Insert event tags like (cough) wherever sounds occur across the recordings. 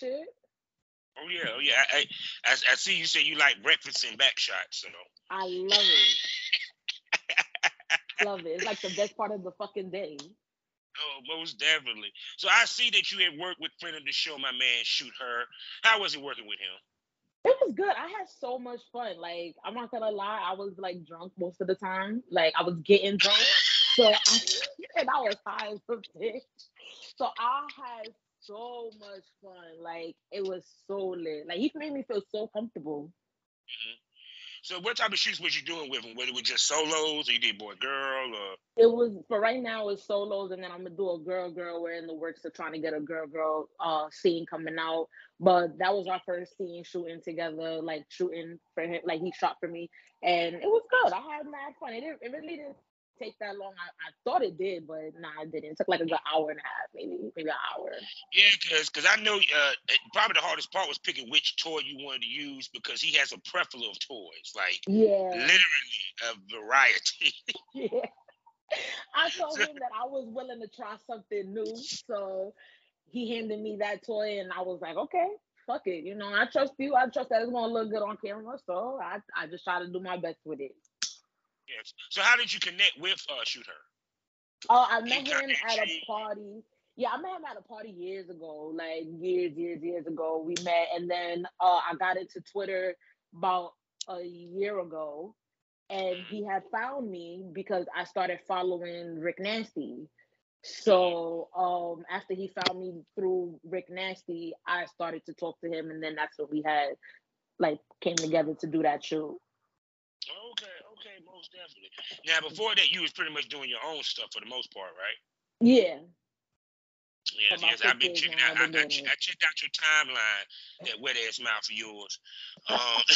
shit. Oh yeah, oh yeah. I, I, I see you say you like breakfast and back shots, so I love it. (laughs) love it. It's like the best part of the fucking day. Oh, most definitely. So I see that you had worked with friend of the show, my man, shoot her. How was it working with him? It was good. I had so much fun. Like I'm not gonna lie, I was like drunk most of the time. Like I was getting drunk, so I, (laughs) and I was high as a bitch. So I had so much fun. Like it was so lit. Like he made me feel so comfortable. Mm-hmm. So what type of shoots was you doing with him? Whether it was just solos or you did boy girl or it was for right now it's solos and then I'm gonna do a girl girl. We're in the works of trying to get a girl girl uh scene coming out. But that was our first scene shooting together, like shooting for him, like he shot for me. And it was good. I had mad fun. It, it really didn't take that long. I, I thought it did, but nah, it didn't. It took like a good hour and a half, maybe maybe an hour. Yeah, because because I know uh, probably the hardest part was picking which toy you wanted to use because he has a plethora of toys, like yeah, literally a variety. (laughs) (laughs) yeah. I told him that I was willing to try something new, so he handed me that toy, and I was like, okay, fuck it. You know, I trust you. I trust that it's gonna look good on camera, so I I just try to do my best with it. Yes. So how did you connect with uh, Shoot Her? Oh, I met him at a party. Yeah, I met him at a party years ago, like years, years, years ago. We met, and then uh, I got into Twitter about a year ago, and he had found me because I started following Rick Nasty. So um, after he found me through Rick Nasty, I started to talk to him, and then that's what we had like came together to do that show. Most definitely. Now, before that, you was pretty much doing your own stuff for the most part, right? Yeah. Yes, yes, I've been checking out. I, I, I, checked out your timeline, that wet ass mouth of yours. Um, (laughs)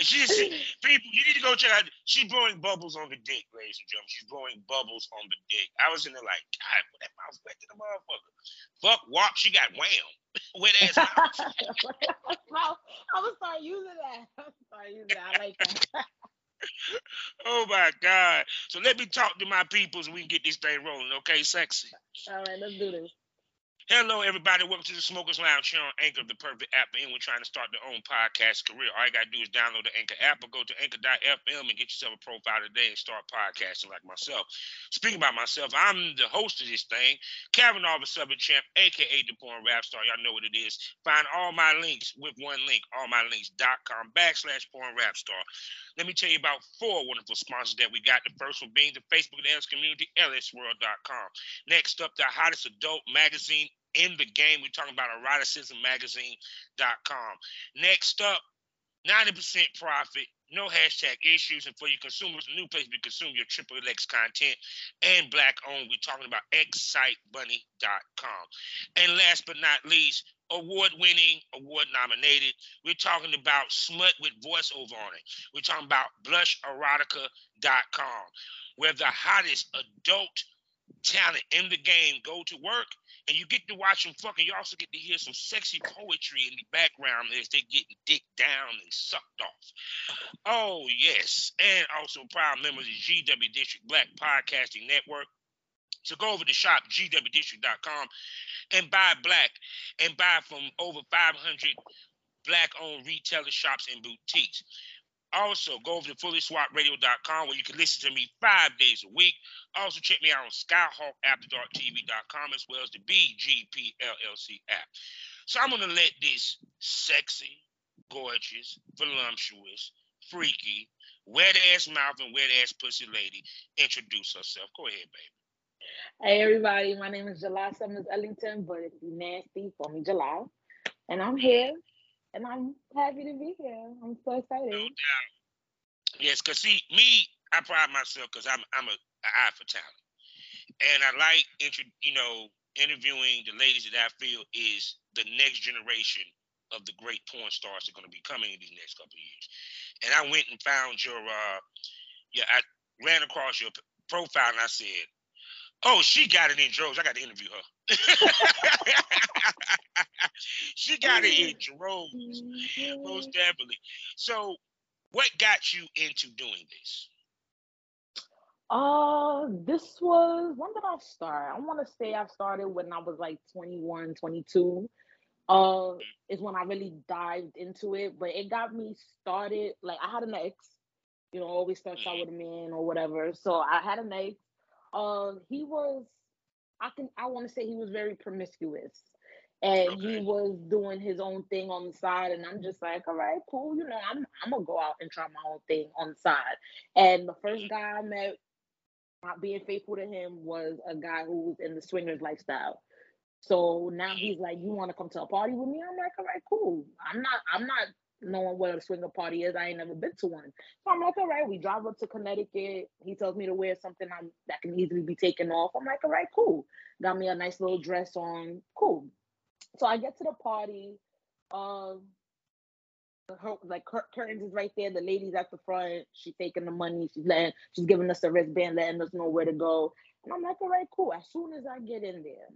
she said, people, you need to go check out. She's blowing bubbles on the dick, ladies and gentlemen. She's blowing bubbles on the dick. I was in there like, God, that mouth wet to the motherfucker. Fuck, whop, she got wham. (laughs) Wet ass (laughs) mouth. I'm gonna start using that. I'm gonna start using that. I like that. (laughs) oh my God. So let me talk to my people so we can get this thing rolling, okay, sexy? All right, let's do this. Hello, everybody. Welcome to the Smokers Lounge here on Anchor, of the perfect app. And we're trying to start their own podcast career. All you got to do is download the Anchor app or go to anchor.fm and get yourself a profile today and start podcasting like myself. Speaking about myself, I'm the host of this thing, Kavanaugh, the Southern Champ, aka the Porn Rap Star. Y'all know what it is. Find all my links with one link, allmylinks.com backslash Porn Rap Star. Let me tell you about four wonderful sponsors that we got. The first one being the Facebook and community, lsworld.com. Next up, the hottest adult magazine in the game. We're talking about eroticismmagazine.com. Next up, 90% profit, no hashtag issues, and for your consumers, a new place to consume your triple X content and black owned. We're talking about excitebunny.com. And last but not least, award winning, award nominated. We're talking about smut with voiceover on it. We're talking about blusherotica.com, where the hottest adult talent in the game go to work and you get to watch them fucking. You also get to hear some sexy poetry in the background as they getting dick down and sucked off. Oh yes, and also proud members of GW District Black Podcasting Network. So go over to shop gwdistrict.com and buy black and buy from over 500 black-owned retailer shops and boutiques. Also, go over to fullyswapradio.com where you can listen to me five days a week. Also, check me out on skyhawkafterdarktv.com as well as the BGPLLC app. So I'm going to let this sexy, gorgeous, voluptuous, freaky, wet ass mouth and wet ass pussy lady introduce herself. Go ahead, baby. Hey, everybody. My name is July Summers Ellington, but you nasty, call me July. And I'm here and I'm happy to be here. I'm so excited. No doubt. Yes, cause see me, I pride myself because I'm I'm a, eye for talent, and I like you know interviewing the ladies that I feel is the next generation of the great porn stars that are going to be coming in these next couple of years. And I went and found your uh yeah I ran across your profile and I said, oh she got it in droves. I got to interview her. (laughs) she got it in droves, most definitely. So, what got you into doing this? Uh, this was when did I start? I want to say I started when I was like 21, 22. Uh, is when I really dived into it, but it got me started. Like I had an ex, you know, always starts out with a man or whatever. So I had an ex. Uh, he was, I can, I want to say he was very promiscuous. And okay. he was doing his own thing on the side and i'm just like all right cool you know i'm i'm gonna go out and try my own thing on the side. And the first guy i met not being faithful to him was a guy who was in the swingers lifestyle. So now he's like you want to come to a party with me? I'm like all right cool. I'm not i'm not knowing what a swinger party is i ain't never been to one so i'm like all right we drive up to connecticut he tells me to wear something I'm, that can easily be taken off i'm like all right cool got me a nice little dress on cool so I get to the party. Um, her, like cur- curtains is right there. The ladies at the front. She's taking the money. She's letting. She's giving us the wristband, letting us know where to go. And I'm like, all right, cool. As soon as I get in there,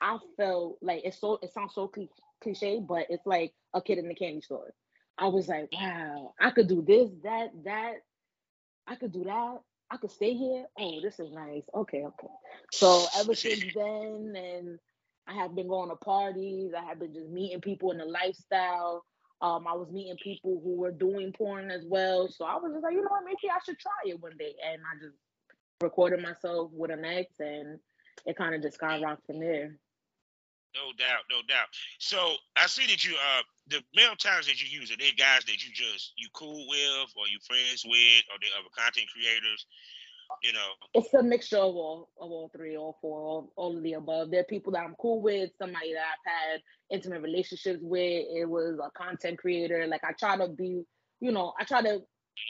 I felt like it's so. It sounds so cliche, but it's like a kid in the candy store. I was like, wow, I could do this, that, that. I could do that. I could stay here. Oh, this is nice. Okay, okay. So ever (laughs) since then, and I have been going to parties. I have been just meeting people in the lifestyle. Um, I was meeting people who were doing porn as well. So I was just like, you know what, maybe I should try it one day. And I just recorded myself with an ex and it kind of just skyrocketed from there. No doubt, no doubt. So I see that you uh the male talents that you use are they guys that you just you cool with or you friends with or they other content creators? You know? It's a mixture of all of all three all four all, all of the above. There are people that i'm cool with somebody that i've had intimate relationships with. It was a content creator. Like i try to be you know i try to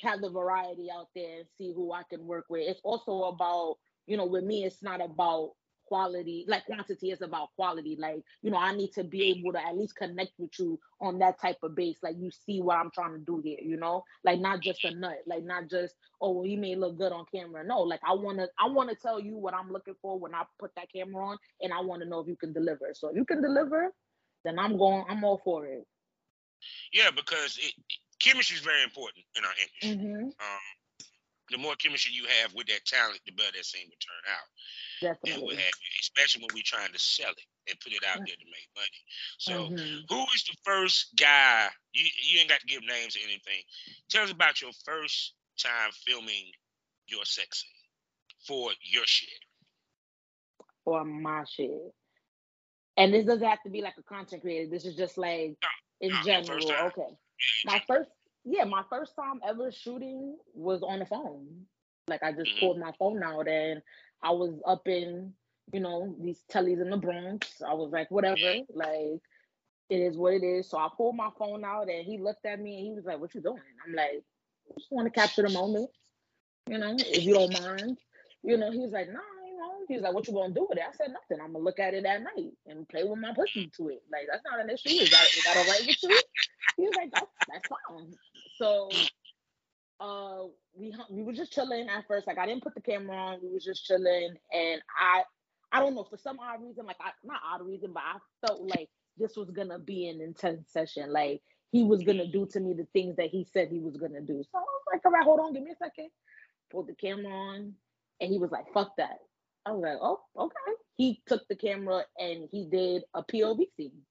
have the variety out there and see who i can work with. It's also about you know with me it's not about quality, like quantity is about quality. Like, you know, I need to be able to at least connect with you on that type of base. Like you see what I'm trying to do here, you know? Like not just a nut, like not just, oh well, you may look good on camera. No, like I wanna I wanna tell you what I'm looking for when I put that camera on and I wanna know if you can deliver. So if you can deliver, then I'm going, I'm all for it. Yeah, because it, chemistry is very important in our industry. Mm-hmm. Um, the more chemistry you have with that talent, the better that scene will turn out. Definitely. Have, especially when we're trying to sell it and put it out there to make money. So, mm-hmm. who is the first guy? You you ain't got to give names or anything. Tell us about your first time filming your sex scene for your shit. For my shit. And this doesn't have to be like a content creator. This is just like no, in no, general. Okay. My first yeah, my first time ever shooting was on the phone. Like I just mm-hmm. pulled my phone out and I was up in, you know, these tellies in the Bronx. I was like, whatever, like it is what it is. So I pulled my phone out and he looked at me and he was like, What you doing? I'm like, I just want to capture the moment, you know, if you don't mind. You know, he was like, nah, you know, he was like, What you gonna do with it? I said nothing. I'm gonna look at it at night and play with my pussy to it. Like that's not an issue. Is that is that all right with you? He was like, oh, that's fine. So uh we we were just chilling at first. Like I didn't put the camera on. We was just chilling, and I I don't know for some odd reason, like I not odd reason, but I felt like this was gonna be an intense session. Like he was gonna do to me the things that he said he was gonna do. So I was like, all right, hold on, give me a second. Pulled the camera on, and he was like, fuck that. I was like, oh, okay. He took the camera and he did a POV scene.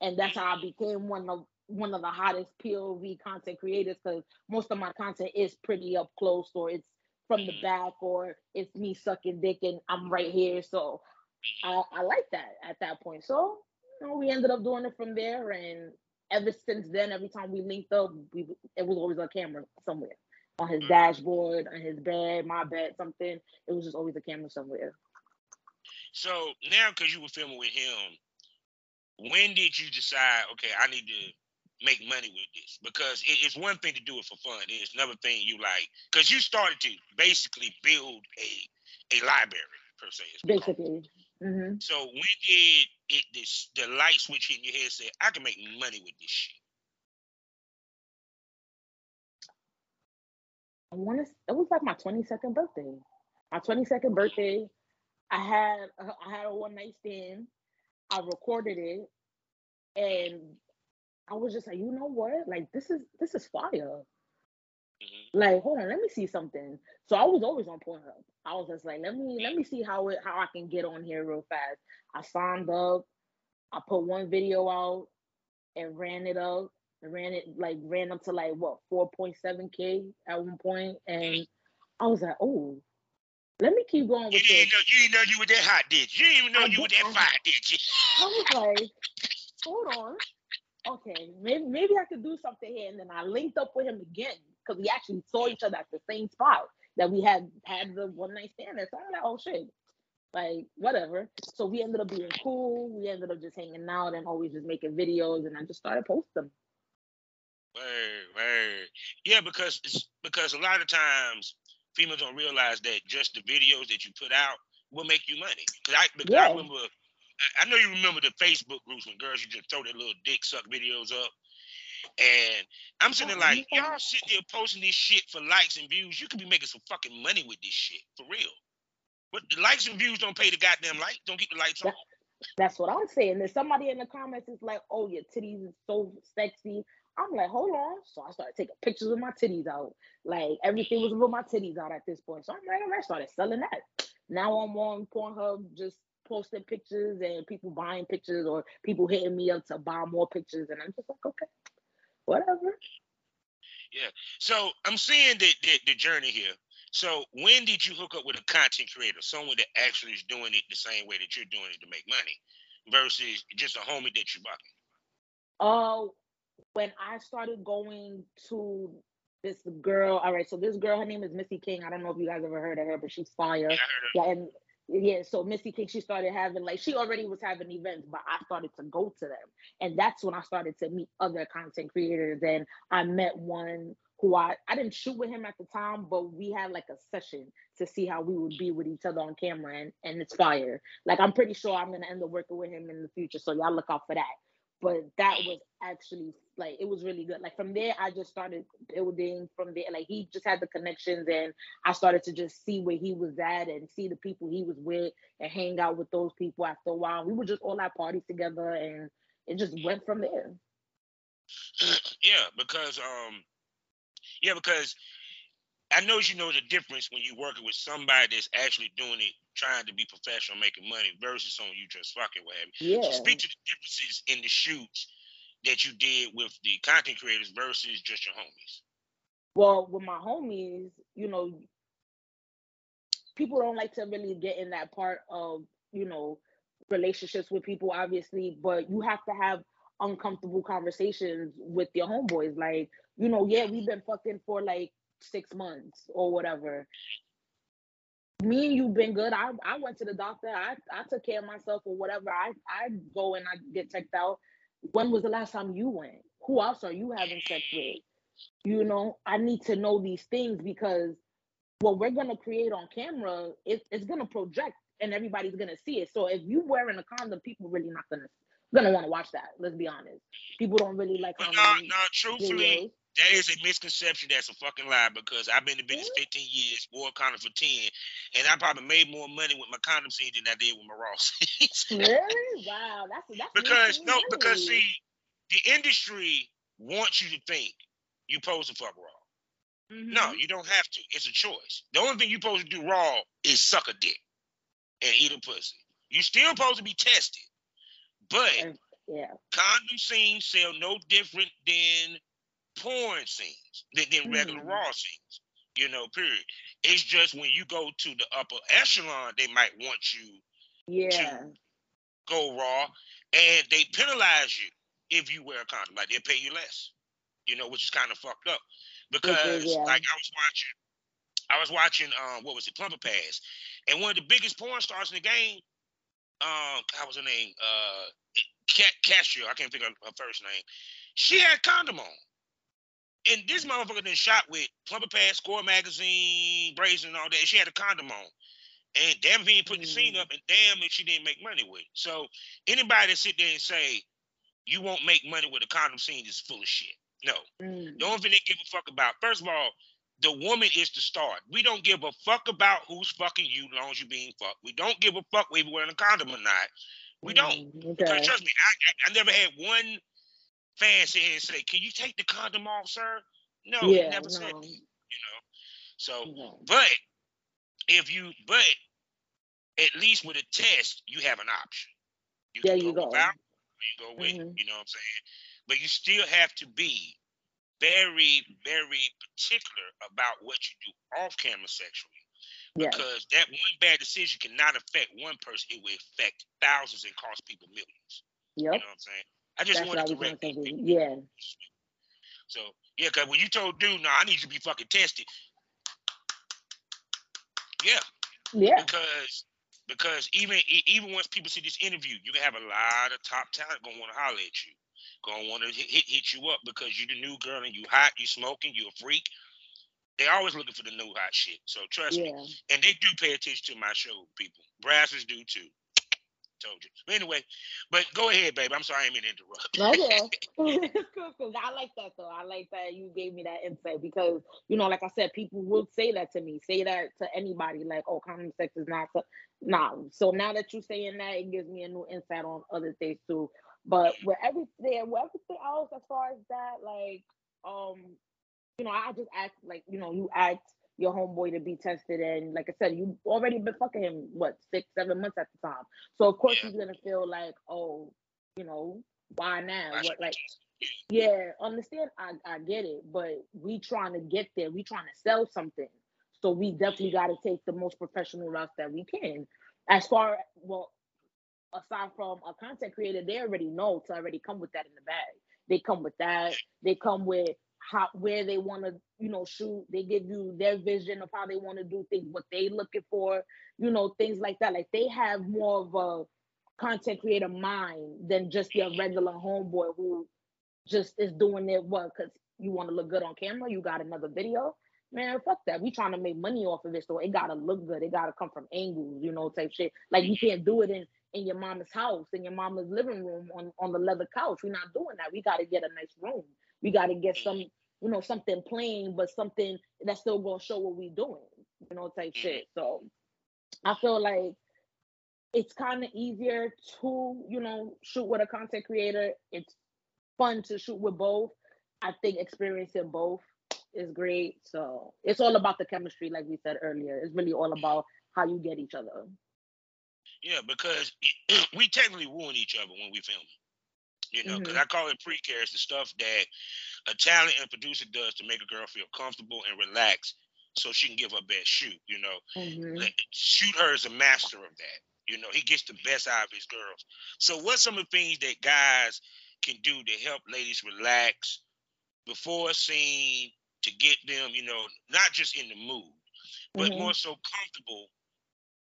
And that's how I became one of one of the hottest POV content creators because most of my content is pretty up close or it's from the mm-hmm. back or it's me sucking dick and I'm right here. So I, I like that at that point. So you know, we ended up doing it from there and ever since then, every time we linked up, we, it was always a camera somewhere on his mm-hmm. dashboard, on his bed, my bed, something. It was just always a camera somewhere. So now, because you were filming with him, when did you decide? Okay, I need to make money with this because it, it's one thing to do it for fun. It's another thing you like because you started to basically build a a library per se. Basically. Mm-hmm. So when did it this the light switch in your head? Said I can make money with this shit. I want to. It was like my twenty second birthday. My twenty second birthday. I had I had a one night stand. I recorded it, and I was just like, you know what? Like this is this is fire. Mm-hmm. Like, hold on, let me see something. So I was always on Pornhub. I was just like, let me let me see how it how I can get on here real fast. I signed up. I put one video out and ran it up. ran it like ran up to like what 4.7k at one point, and I was like, oh, let me keep going with you didn't this. Know, you didn't know you were that hot, did you? You didn't even know I you were that fine, did you? I was like, hold on. Okay, maybe maybe I could do something here. And then I linked up with him again because we actually saw each other at the same spot that we had had the one night stand at. So I'm like, oh shit. Like whatever. So we ended up being cool. We ended up just hanging out and always just making videos and I just started posting them. Word, word. Yeah, because it's because a lot of times females don't realize that just the videos that you put out will make you money. Cause I, because yeah. I remember, I know you remember the Facebook groups when girls you just throw their little dick suck videos up. And I'm sitting there oh, like, y'all sitting there posting this shit for likes and views. You could be making some fucking money with this shit, for real. But the likes and views don't pay the goddamn light. Don't keep the lights on. That's what I'm saying. There's somebody in the comments is like, oh, your titties is so sexy. I'm like, hold on. So I started taking pictures of my titties out. Like everything was about my titties out at this point. So I'm like, I started selling that. Now I'm on Pornhub just posting pictures and people buying pictures or people hitting me up to buy more pictures. And I'm just like, okay, whatever. Yeah. So I'm seeing the, the, the journey here. So when did you hook up with a content creator, someone that actually is doing it the same way that you're doing it to make money, versus just a homie that you're bucking? Oh, when I started going to this girl, all right, so this girl, her name is Missy King. I don't know if you guys ever heard of her, but she's fire. Yeah, yeah and yeah, so Missy King, she started having like she already was having events, but I started to go to them, and that's when I started to meet other content creators. And I met one who I I didn't shoot with him at the time, but we had like a session to see how we would be with each other on camera, and and it's fire. Like I'm pretty sure I'm gonna end up working with him in the future, so y'all look out for that but that was actually like it was really good. Like from there i just started building from there. Like he just had the connections and i started to just see where he was at and see the people he was with and hang out with those people after a while. We were just all have parties together and it just went from there. Yeah because um yeah because I know you know the difference when you're working with somebody that's actually doing it, trying to be professional, making money, versus someone you just fucking with. Yeah. So speak to the differences in the shoots that you did with the content creators versus just your homies. Well, with my homies, you know, people don't like to really get in that part of, you know, relationships with people, obviously, but you have to have uncomfortable conversations with your homeboys. Like, you know, yeah, we've been fucking for like six months or whatever. Me and you've been good. I I went to the doctor. I, I took care of myself or whatever. I, I go and I get checked out. When was the last time you went? Who else are you having sex with? You know, I need to know these things because what we're gonna create on camera, it, it's gonna project and everybody's gonna see it. So if you wearing a condom, people really not gonna gonna want to watch that. Let's be honest. People don't really like. But no, no, truthfully, videos. That is a misconception. That's a fucking lie because I've been in the business 15 years, wore a condom for 10, and I probably made more money with my condom scene than I did with my raw (laughs) scenes. really? Wow, that's that's (laughs) because no, because see, the industry wants you to think you supposed to fuck raw. Mm-hmm. No, you don't have to. It's a choice. The only thing you're supposed to do raw is suck a dick and eat a pussy. You still supposed to be tested, but yeah, condom scenes sell no different than porn scenes than, than regular mm. raw scenes. You know, period. It's just when you go to the upper echelon, they might want you yeah. to go raw, and they penalize you if you wear a condom. Like they pay you less. You know, which is kind of fucked up because, yeah. like, I was watching, I was watching, um, what was it, Plumper Pass, and one of the biggest porn stars in the game, um, how was her name? Uh, Cat Castro. I can't think of her first name. She had condom on and this motherfucker then shot with Plumper Pass, Score Magazine, Brazen, and all that. She had a condom on. And damn if he didn't put mm. the scene up, and damn if she didn't make money with it. So anybody that sit there and say you won't make money with a condom scene is full of shit. No. Mm. The only thing they give a fuck about, first of all, the woman is the start. We don't give a fuck about who's fucking you as long as you're being fucked. We don't give a fuck whether you're wearing a condom or not. We don't. Mm, okay. Because trust me, I, I, I never had one fans sit here and say, "Can you take the condom off, sir?" No, yeah, never no. said. So, mm-hmm. but if you, but at least with a test, you have an option. You there you go. Without, you go with, mm-hmm. you know what I'm saying? But you still have to be very, very particular about what you do off camera sexually. Because yes. that one bad decision cannot affect one person, it will affect thousands and cost people millions. Yep. You know what I'm saying? I just That's wanted to correct Yeah. So yeah, cause when you told dude, no, I need to be fucking tested. Yeah. Yeah. Because because even even once people see this interview, you can have a lot of top talent gonna want to holler at you, gonna want to hit, hit you up because you're the new girl and you hot, you smoking, you a freak. They always looking for the new hot shit. So trust yeah. me, and they do pay attention to my show, people. Brazzers do too told you. But anyway, but go ahead, baby. I'm sorry I didn't interrupt. Okay. it's (laughs) (laughs) cool, cool. I like that though. I like that you gave me that insight because you know, like I said, people will say that to me, say that to anybody, like, oh, condom sex is not so nah. So now that you're saying that, it gives me a new insight on other things too. But with everything, with everything else, as far as that, like, um, you know, I just act like, you know, you act your homeboy to be tested. And like I said, you already been fucking him what six, seven months at the time. So of course yeah. he's gonna feel like, oh, you know, why now? What like yeah, understand I, I get it, but we trying to get there. We trying to sell something. So we definitely gotta take the most professional route that we can. As far well, aside from a content creator, they already know to already come with that in the bag. They come with that. They come with how where they want to you know shoot. They give you their vision of how they want to do things what they looking for you know things like that. Like they have more of a content creator mind than just your regular homeboy who just is doing it what because you want to look good on camera you got another video? Man fuck that. We trying to make money off of this so it gotta look good. It gotta come from angles you know type shit. Like you can't do it in in your mama's house in your mama's living room on on the leather couch. We're not doing that. We gotta get a nice room we got to get some, you know, something plain, but something that's still gonna show what we're doing, you know, type mm-hmm. shit. So I feel like it's kind of easier to, you know, shoot with a content creator. It's fun to shoot with both. I think experiencing both is great. So it's all about the chemistry, like we said earlier. It's really all about how you get each other. Yeah, because (clears throat) we technically ruin each other when we film you know, because mm-hmm. I call it pre-care. It's the stuff that a talent and producer does to make a girl feel comfortable and relaxed so she can give her best shoot, you know. Mm-hmm. Shoot her is a master of that. You know, he gets the best out of his girls. So what's some of the things that guys can do to help ladies relax before a scene to get them, you know, not just in the mood, but mm-hmm. more so comfortable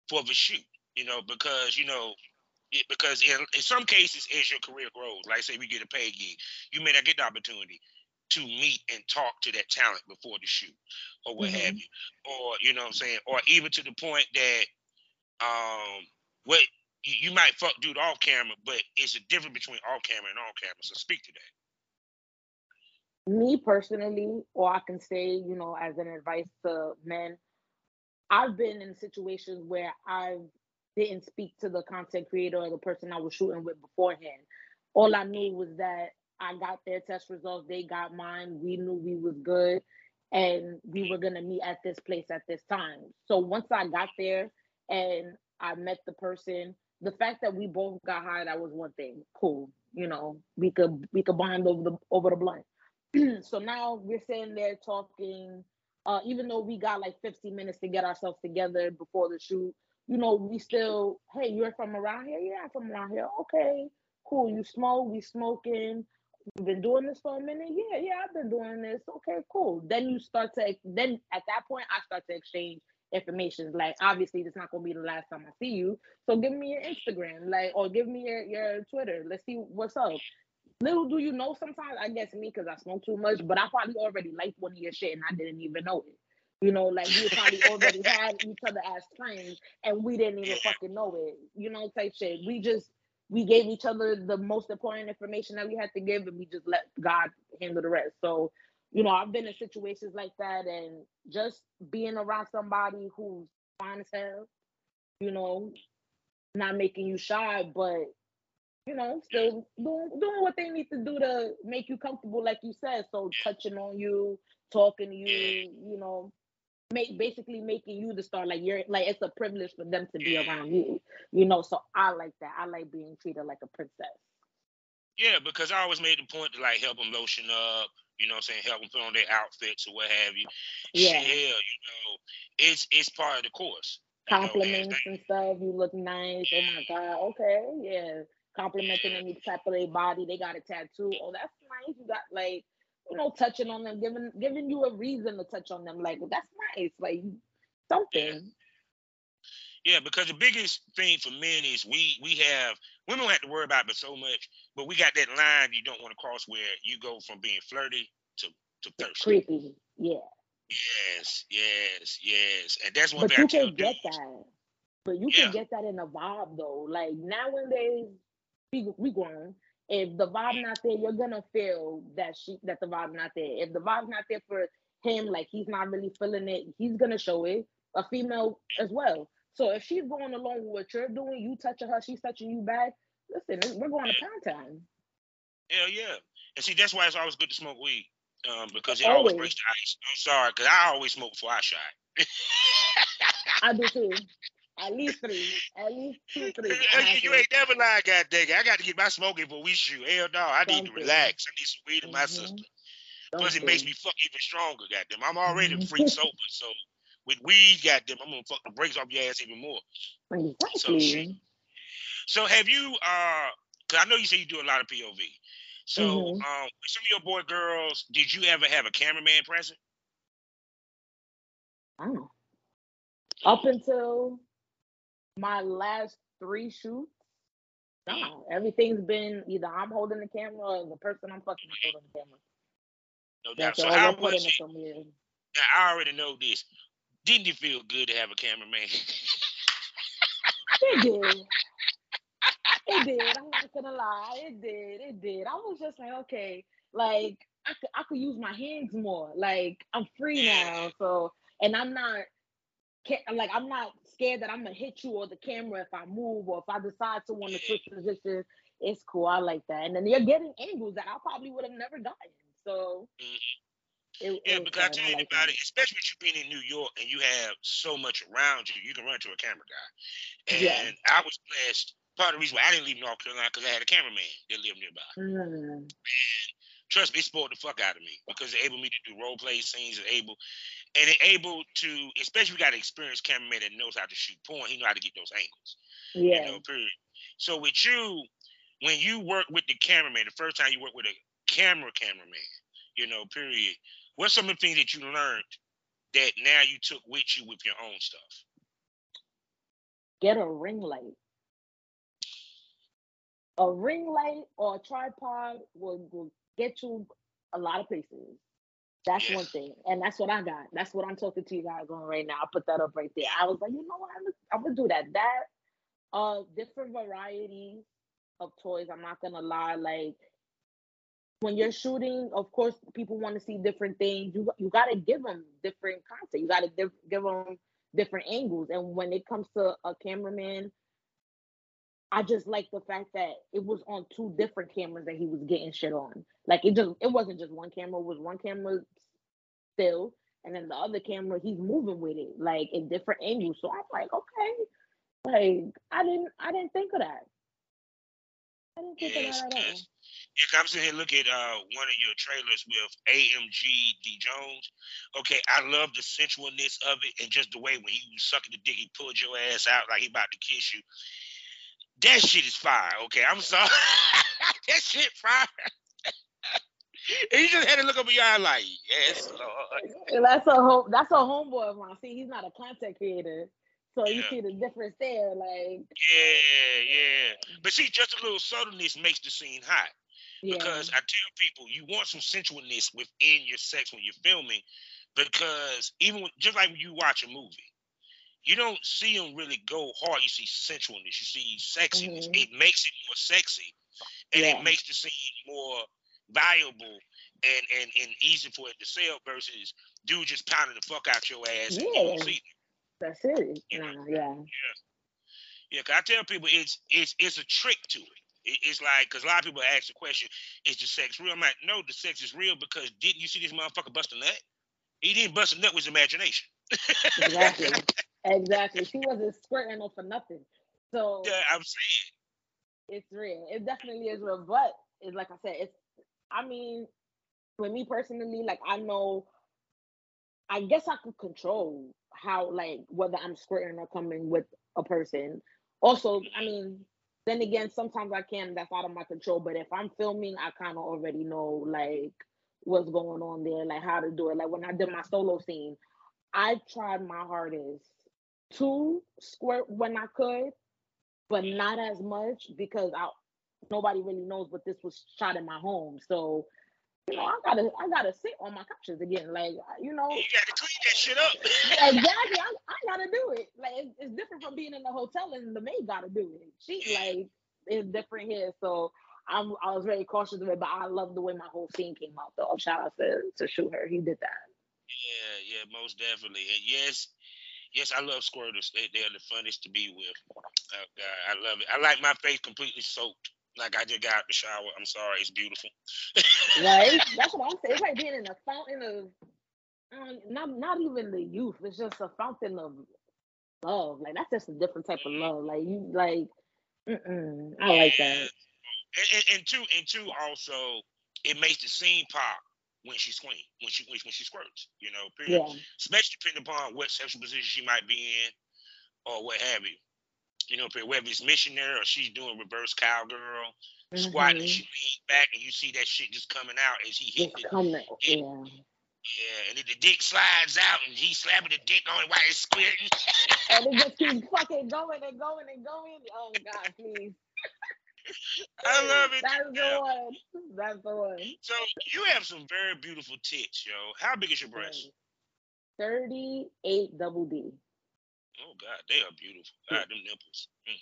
for the shoot, you know, because, you know, it, because in, in some cases, as your career grows, like say we get a pay gig, you may not get the opportunity to meet and talk to that talent before the shoot or what mm-hmm. have you. Or, you know what I'm saying? Or even to the point that um what you, you might fuck dude off camera, but it's a difference between off camera and on camera. So speak to that. Me personally, or I can say, you know, as an advice to men, I've been in situations where I've didn't speak to the content creator or the person I was shooting with beforehand. All I knew was that I got their test results, they got mine. We knew we was good and we were gonna meet at this place at this time. So once I got there and I met the person, the fact that we both got high, that was one thing. Cool. You know, we could we could bond over the over the blunt. (clears throat) so now we're sitting there talking. Uh, even though we got like 15 minutes to get ourselves together before the shoot, you know, we still, hey, you're from around here? Yeah, I'm from around here. Okay, cool. You smoke, we smoking. You've been doing this for a minute? Yeah, yeah, I've been doing this. Okay, cool. Then you start to, then at that point, I start to exchange information. Like, obviously, this not gonna be the last time I see you. So give me your Instagram, like, or give me your, your Twitter. Let's see what's up. Little do you know, sometimes I guess me because I smoke too much, but I probably already liked one of your shit and I didn't even know it. You know, like we probably already (laughs) had each other as friends and we didn't even fucking know it. You know, type shit. We just we gave each other the most important information that we had to give and we just let God handle the rest. So, you know, I've been in situations like that and just being around somebody who's fine as hell, you know, not making you shy, but you know, still doing doing what they need to do to make you comfortable, like you said. So touching on you, talking to you, you know, make basically making you the star. Like you're like it's a privilege for them to be around you. You know, so I like that. I like being treated like a princess. Yeah, because I always made the point to like help them lotion up, you know what I'm saying, help them put on their outfits or what have you. Yeah. Hell, you know, it's it's part of the course. Compliments know, and, and stuff. You look nice. Yeah. Oh my God. Okay. Yeah. Complimenting yeah. any type of their body. They got a tattoo. Oh, that's nice. You got like, you know, touching on them, giving giving you a reason to touch on them. Like, that's nice. Like something. Yeah, because the biggest thing for men is we we have women don't have to worry about it so much, but we got that line you don't want to cross where you go from being flirty to to thirsty. Creepy, yeah. Yes, yes, yes, and that's one but you can get that. But you yeah. can get that in the vibe though. Like nowadays, we we grown. If the vibe not there, you're gonna feel that she that the vibe not there. If the vibe not there for him, like he's not really feeling it, he's gonna show it. A female as well. So if she's going along with what you're doing, you touching her, she's touching you back. Listen, we're going to pound time. Hell yeah. And see, that's why it's always good to smoke weed. Um, because it always, always breaks the ice. I'm sorry, because I always smoke before I shot. (laughs) I do too. At least three. At least two, (laughs) three. You ain't never lied, god dang it. I got to get my smoking before we shoot. Hell no, I need Something. to relax. I need some weed in my mm-hmm. system. Plus, it makes me fuck even stronger, goddamn. I'm already mm-hmm. free (laughs) sober, so with weed, goddamn, I'm gonna fuck the brakes off your ass even more. Exactly. So, so have you? uh Cause I know you say you do a lot of POV. So, mm-hmm. um, some of your boy girls, did you ever have a cameraman present? Oh. Up until my last three shoots, no. Everything's been either I'm holding the camera or the person I'm fucking holding the camera. No doubt. So how it? I already know this didn't it feel good to have a cameraman? (laughs) it did. It did. I'm not gonna lie. It did. It did. I was just like, okay, like I could I could use my hands more. Like I'm free now. So and I'm not like I'm not scared that I'm gonna hit you or the camera if I move or if I decide to want to switch positions. It's cool. I like that. And then you're getting angles that I probably would have never gotten. So mm-hmm. It, yeah, it because I tell you like about it, especially with you being in New York and you have so much around you, you can run to a camera guy. And yeah. I was blessed. Part of the reason why I didn't leave North Carolina because I had a cameraman that lived nearby. Mm. And trust me, it spoiled the fuck out of me because they able me to do role play scenes and able and they're able to, especially we got an experienced cameraman that knows how to shoot porn. He know how to get those angles. Yeah. You know, period. So with you, when you work with the cameraman, the first time you work with a camera cameraman, you know, period, What's some of the things that you learned that now you took with you with your own stuff? Get a ring light. A ring light or a tripod will, will get you a lot of places. That's one thing. And that's what I got. That's what I'm talking to you guys on right now. I put that up right there. I was like, you know what? I'm, I'm gonna do that. That uh different varieties of toys. I'm not gonna lie. Like when you're shooting, of course, people want to see different things. You you got to give them different content. You got to give, give them different angles. And when it comes to a cameraman, I just like the fact that it was on two different cameras that he was getting shit on. Like it just it wasn't just one camera. It was one camera still, and then the other camera he's moving with it like in different angles. So I'm like, okay, like I didn't I didn't think of that. I didn't think yes, of that at all. I'm sitting here looking at uh, one of your trailers with AMG D Jones. Okay, I love the sensualness of it and just the way when he was sucking the dick, he pulled your ass out like he about to kiss you. That shit is fire. Okay, I'm sorry. (laughs) that shit fire. (laughs) and you just had to look up in your eye like, yes, Lord. That's a home. That's a homeboy of mine. See, he's not a content creator. So you see the difference there, like yeah, yeah. But see, just a little subtleness makes the scene hot. Yeah. Because I tell people, you want some sensualness within your sex when you're filming, because even when, just like when you watch a movie, you don't see them really go hard. You see sensualness, you see sexiness. Mm-hmm. It makes it more sexy, and yeah. it makes the scene more valuable and, and and easy for it to sell versus dude just pounding the fuck out your ass. Yeah. That's it. You know? yeah. Yeah. Yeah, cause I tell people it's it's it's a trick to it. It's like because a lot of people ask the question, "Is the sex real?" I'm like, "No, the sex is real because didn't you see this motherfucker bust a nut?" He didn't bust a nut with his imagination. (laughs) exactly. Exactly. She wasn't squirting off for nothing. So yeah, I'm saying it's real. It definitely is real. But it's like I said, it's I mean, for me personally, like I know I guess I could control how like whether I'm squirting or coming with a person. Also, I mean, then again, sometimes I can, that's out of my control. But if I'm filming, I kind of already know like what's going on there, like how to do it. Like when I did my solo scene, I tried my hardest to squirt when I could, but not as much because I nobody really knows. But this was shot in my home, so you know I gotta I gotta sit on my couches again. Like you know, you gotta clean that shit up. exactly, I, I, gotta do it. Like it's, it's, different from being in the hotel and the maid gotta do it. She like it's different here, so. I'm, I was very cautious of it, but I love the way my whole scene came out. Though shout out to to shoot her. he did that. Yeah, yeah, most definitely. And yes, yes, I love squirters. They they are the funnest to be with. Oh God, I love it. I like my face completely soaked. Like I just got out the shower. I'm sorry, it's beautiful. (laughs) right? That's what I'm saying. It's like being in a fountain of um, not not even the youth. It's just a fountain of love. Like that's just a different type of love. Like you like I like that. And, and, and two and two also it makes the scene pop when she swing, when she when, she squirts, you know, period. Yeah. Especially depending upon what sexual position she might be in or what have you. You know, whether it's missionary or she's doing reverse cowgirl, mm-hmm. squatting, she leans back and you see that shit just coming out as he hits it. Coming, yeah. Yeah, and then the dick slides out and he's slapping the dick on it while it's squirting. and it just keeps fucking going and going and going. Oh God, please. I love it. That's the one. That's the one. So you have some very beautiful tits, yo. How big is your breast? 38 double D. Oh God, they are beautiful. God, them nipples. Mm.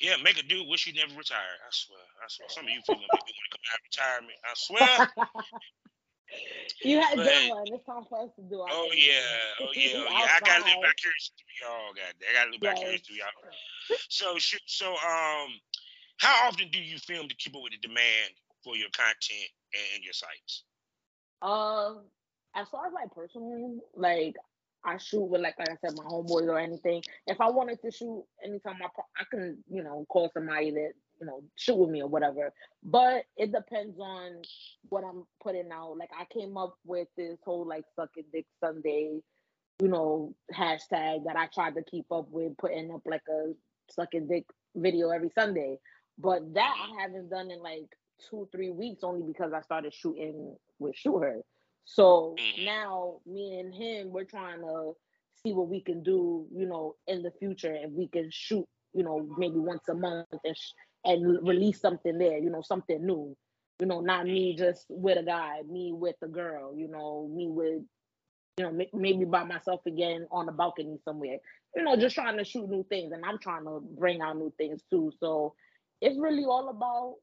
Yeah, make a dude wish he never retired. I swear. I swear. Some of you people make me want to come out of retirement. I swear. (laughs) you had but, done one. It's time for us to do our Oh yeah, (laughs) oh yeah, oh yeah. I gotta live vicariously through y'all. God, I gotta live vicariously through y'all. So, so um, how often do you film to keep up with the demand for your content and your sites? Um, as far as like personally, like I shoot with like like I said, my homeboys or anything. If I wanted to shoot anytime, I I can you know call somebody that you know shoot with me or whatever. But it depends on what I'm putting out. Like I came up with this whole like sucking dick Sunday, you know, hashtag that I tried to keep up with, putting up like a sucking dick video every Sunday. But that I haven't done in like two, three weeks only because I started shooting with Shoot Her. So mm-hmm. now me and him, we're trying to see what we can do, you know, in the future, and we can shoot, you know, maybe once a month and, sh- and release something there, you know, something new. You know, not me just with a guy, me with a girl, you know, me with, you know, maybe by myself again on a balcony somewhere. You know, just trying to shoot new things, and I'm trying to bring out new things too. So it's really all about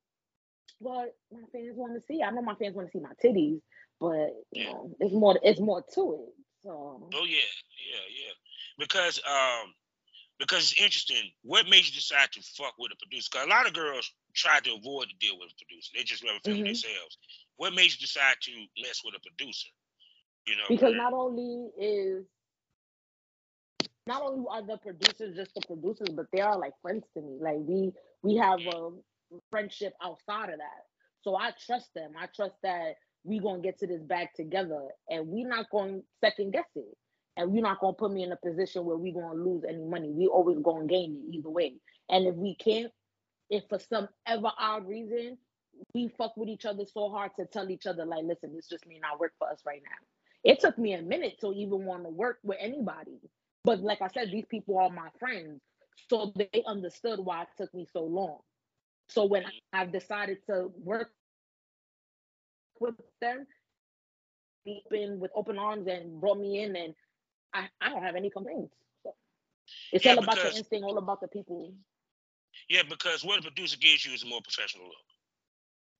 what my fans want to see. I know my fans want to see my titties, but you know, it's more it's more to it. So Oh yeah, yeah, yeah. Because um because it's interesting, what made you decide to fuck with a producer? Because a lot of girls try to avoid the deal with a producer. They just rather film mm-hmm. themselves. What made you decide to mess with a producer? You know, because not only is not only are the producers just the producers, but they are like friends to me. Like we we have a friendship outside of that. So I trust them. I trust that we gonna get to this bag together and we not gonna second guess it. And we're not gonna put me in a position where we gonna lose any money. We always gonna gain it either way. And if we can't, if for some ever odd reason we fuck with each other so hard to tell each other, like, listen, this just may not work for us right now. It took me a minute to even want to work with anybody. But like I said, these people are my friends. So they understood why it took me so long. So when I've decided to work with them, been with open arms and brought me in, and I, I don't have any complaints. So it's yeah, all about the instinct, all about the people. Yeah, because what a producer gives you is a more professional look.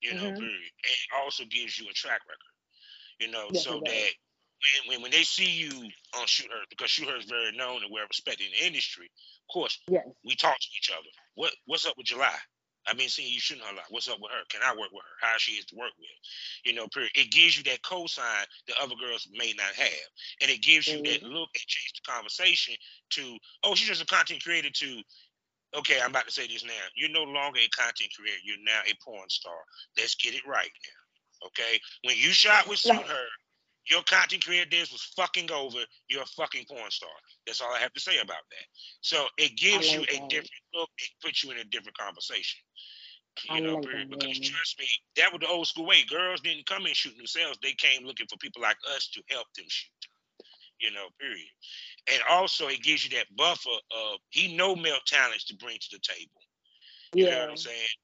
You know, mm-hmm. and also gives you a track record. You know, yes, so that when, when when they see you on Shoot Her, because Shoot Her is very known and well respected in the industry, of course, yes. we talk to each other. What what's up with July? I've been seeing you shooting her a lot. What's up with her? Can I work with her? How she is to work with? You know, period. It gives you that cosign that other girls may not have. And it gives you mm-hmm. that look and change the conversation to, oh, she's just a content creator to, okay, I'm about to say this now. You're no longer a content creator. You're now a porn star. Let's get it right now. Okay? When you shot with Shoot Her, your content creator days was fucking over. You're a fucking porn star. That's all I have to say about that. So it gives you a different look. It puts you in a different conversation. You I know. Because trust me, that was the old school way. Girls didn't come in shooting themselves. They came looking for people like us to help them shoot. You know, period. And also, it gives you that buffer of he know male talents to bring to the table. You yeah. know what I'm saying?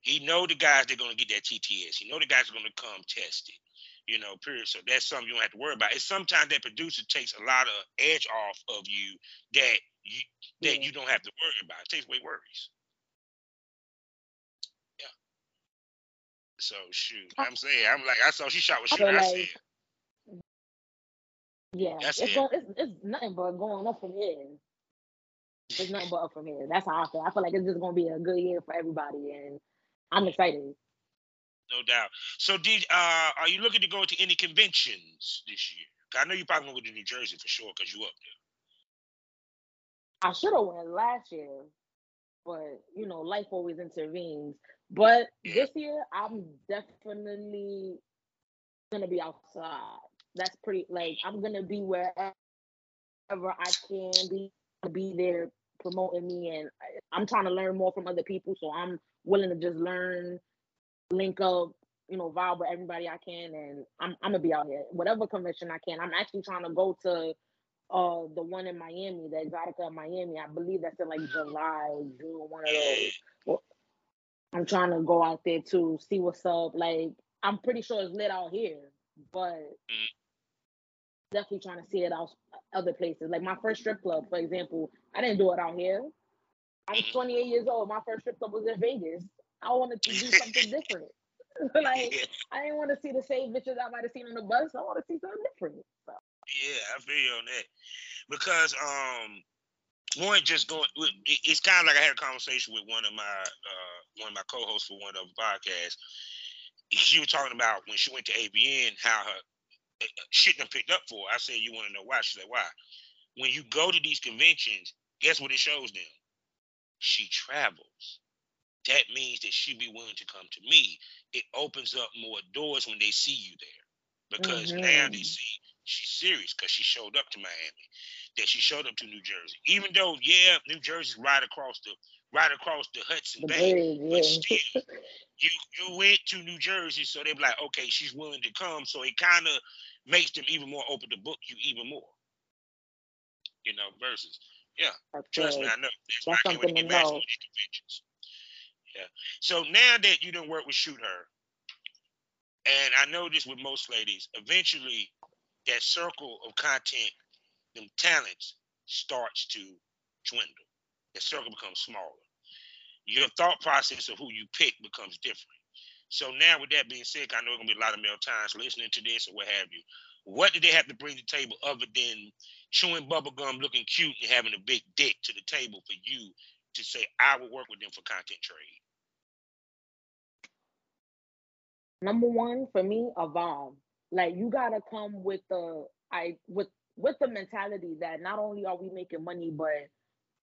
He know the guys that are gonna get that TTS. He know the guys are gonna come test it you know, period. So that's something you don't have to worry about. It's sometimes that producer takes a lot of edge off of you that you that yeah. you don't have to worry about. It takes away worries. Yeah. So shoot, I'm saying, I'm like, I saw she shot with. I, like, said. Yeah, that's it's, it. going, it's, it's nothing but going up from here. It's nothing but up from here. That's how I feel. I feel like it's just gonna be a good year for everybody, and I'm excited no doubt. So, did uh, are you looking to go to any conventions this year? I know you're probably going to go to New Jersey for sure because you up there. I should have went last year, but you know, life always intervenes. But yeah. this year, I'm definitely gonna be outside. That's pretty. Like, I'm gonna be wherever I can be. Be there promoting me, and I'm trying to learn more from other people. So I'm willing to just learn link up, you know, vibe with everybody I can, and I'm I'm gonna be out here. Whatever convention I can. I'm actually trying to go to uh the one in Miami, the Exxxotica of Miami. I believe that's in like July or June, one of those. Well, I'm trying to go out there to see what's up. Like I'm pretty sure it's lit out here, but mm-hmm. definitely trying to see it out other places. Like my first strip club, for example, I didn't do it out here. I was mm-hmm. 28 years old. My first strip club was in Vegas. I wanted to do something different. (laughs) like I didn't want to see the same bitches I might have seen on the bus. I want to see something different. So. Yeah, I feel you on that because um one just going it's kind of like I had a conversation with one of my uh one of my co-hosts for one of the podcasts. She was talking about when she went to AVN how her uh, shit done picked up for her. I said, You want to know why? She said, Why? When you go to these conventions, guess what it shows them? She travels that means that she be willing to come to me. It opens up more doors when they see you there. Because mm-hmm. now they see she's serious because she showed up to Miami, that she showed up to New Jersey. Even though, yeah, New Jersey's right across the right across the Hudson the Bay, Bay but still, you you went to New Jersey, so they're like, okay, she's willing to come. So it kind of makes them even more open to book you even more. You know, versus yeah. That's trust me, I know. That's, That's why I can't wait to get back to these conventions. Yeah. So now that you don't work with Shoot Her, and I know this with most ladies, eventually that circle of content, them talents starts to dwindle. The circle becomes smaller. Your thought process of who you pick becomes different. So now, with that being said, I know there's gonna be a lot of male times listening to this or what have you. What do they have to bring to the table other than chewing bubblegum, looking cute, and having a big dick to the table for you to say I will work with them for content trade? Number one for me, evolve. Like you gotta come with the I with with the mentality that not only are we making money, but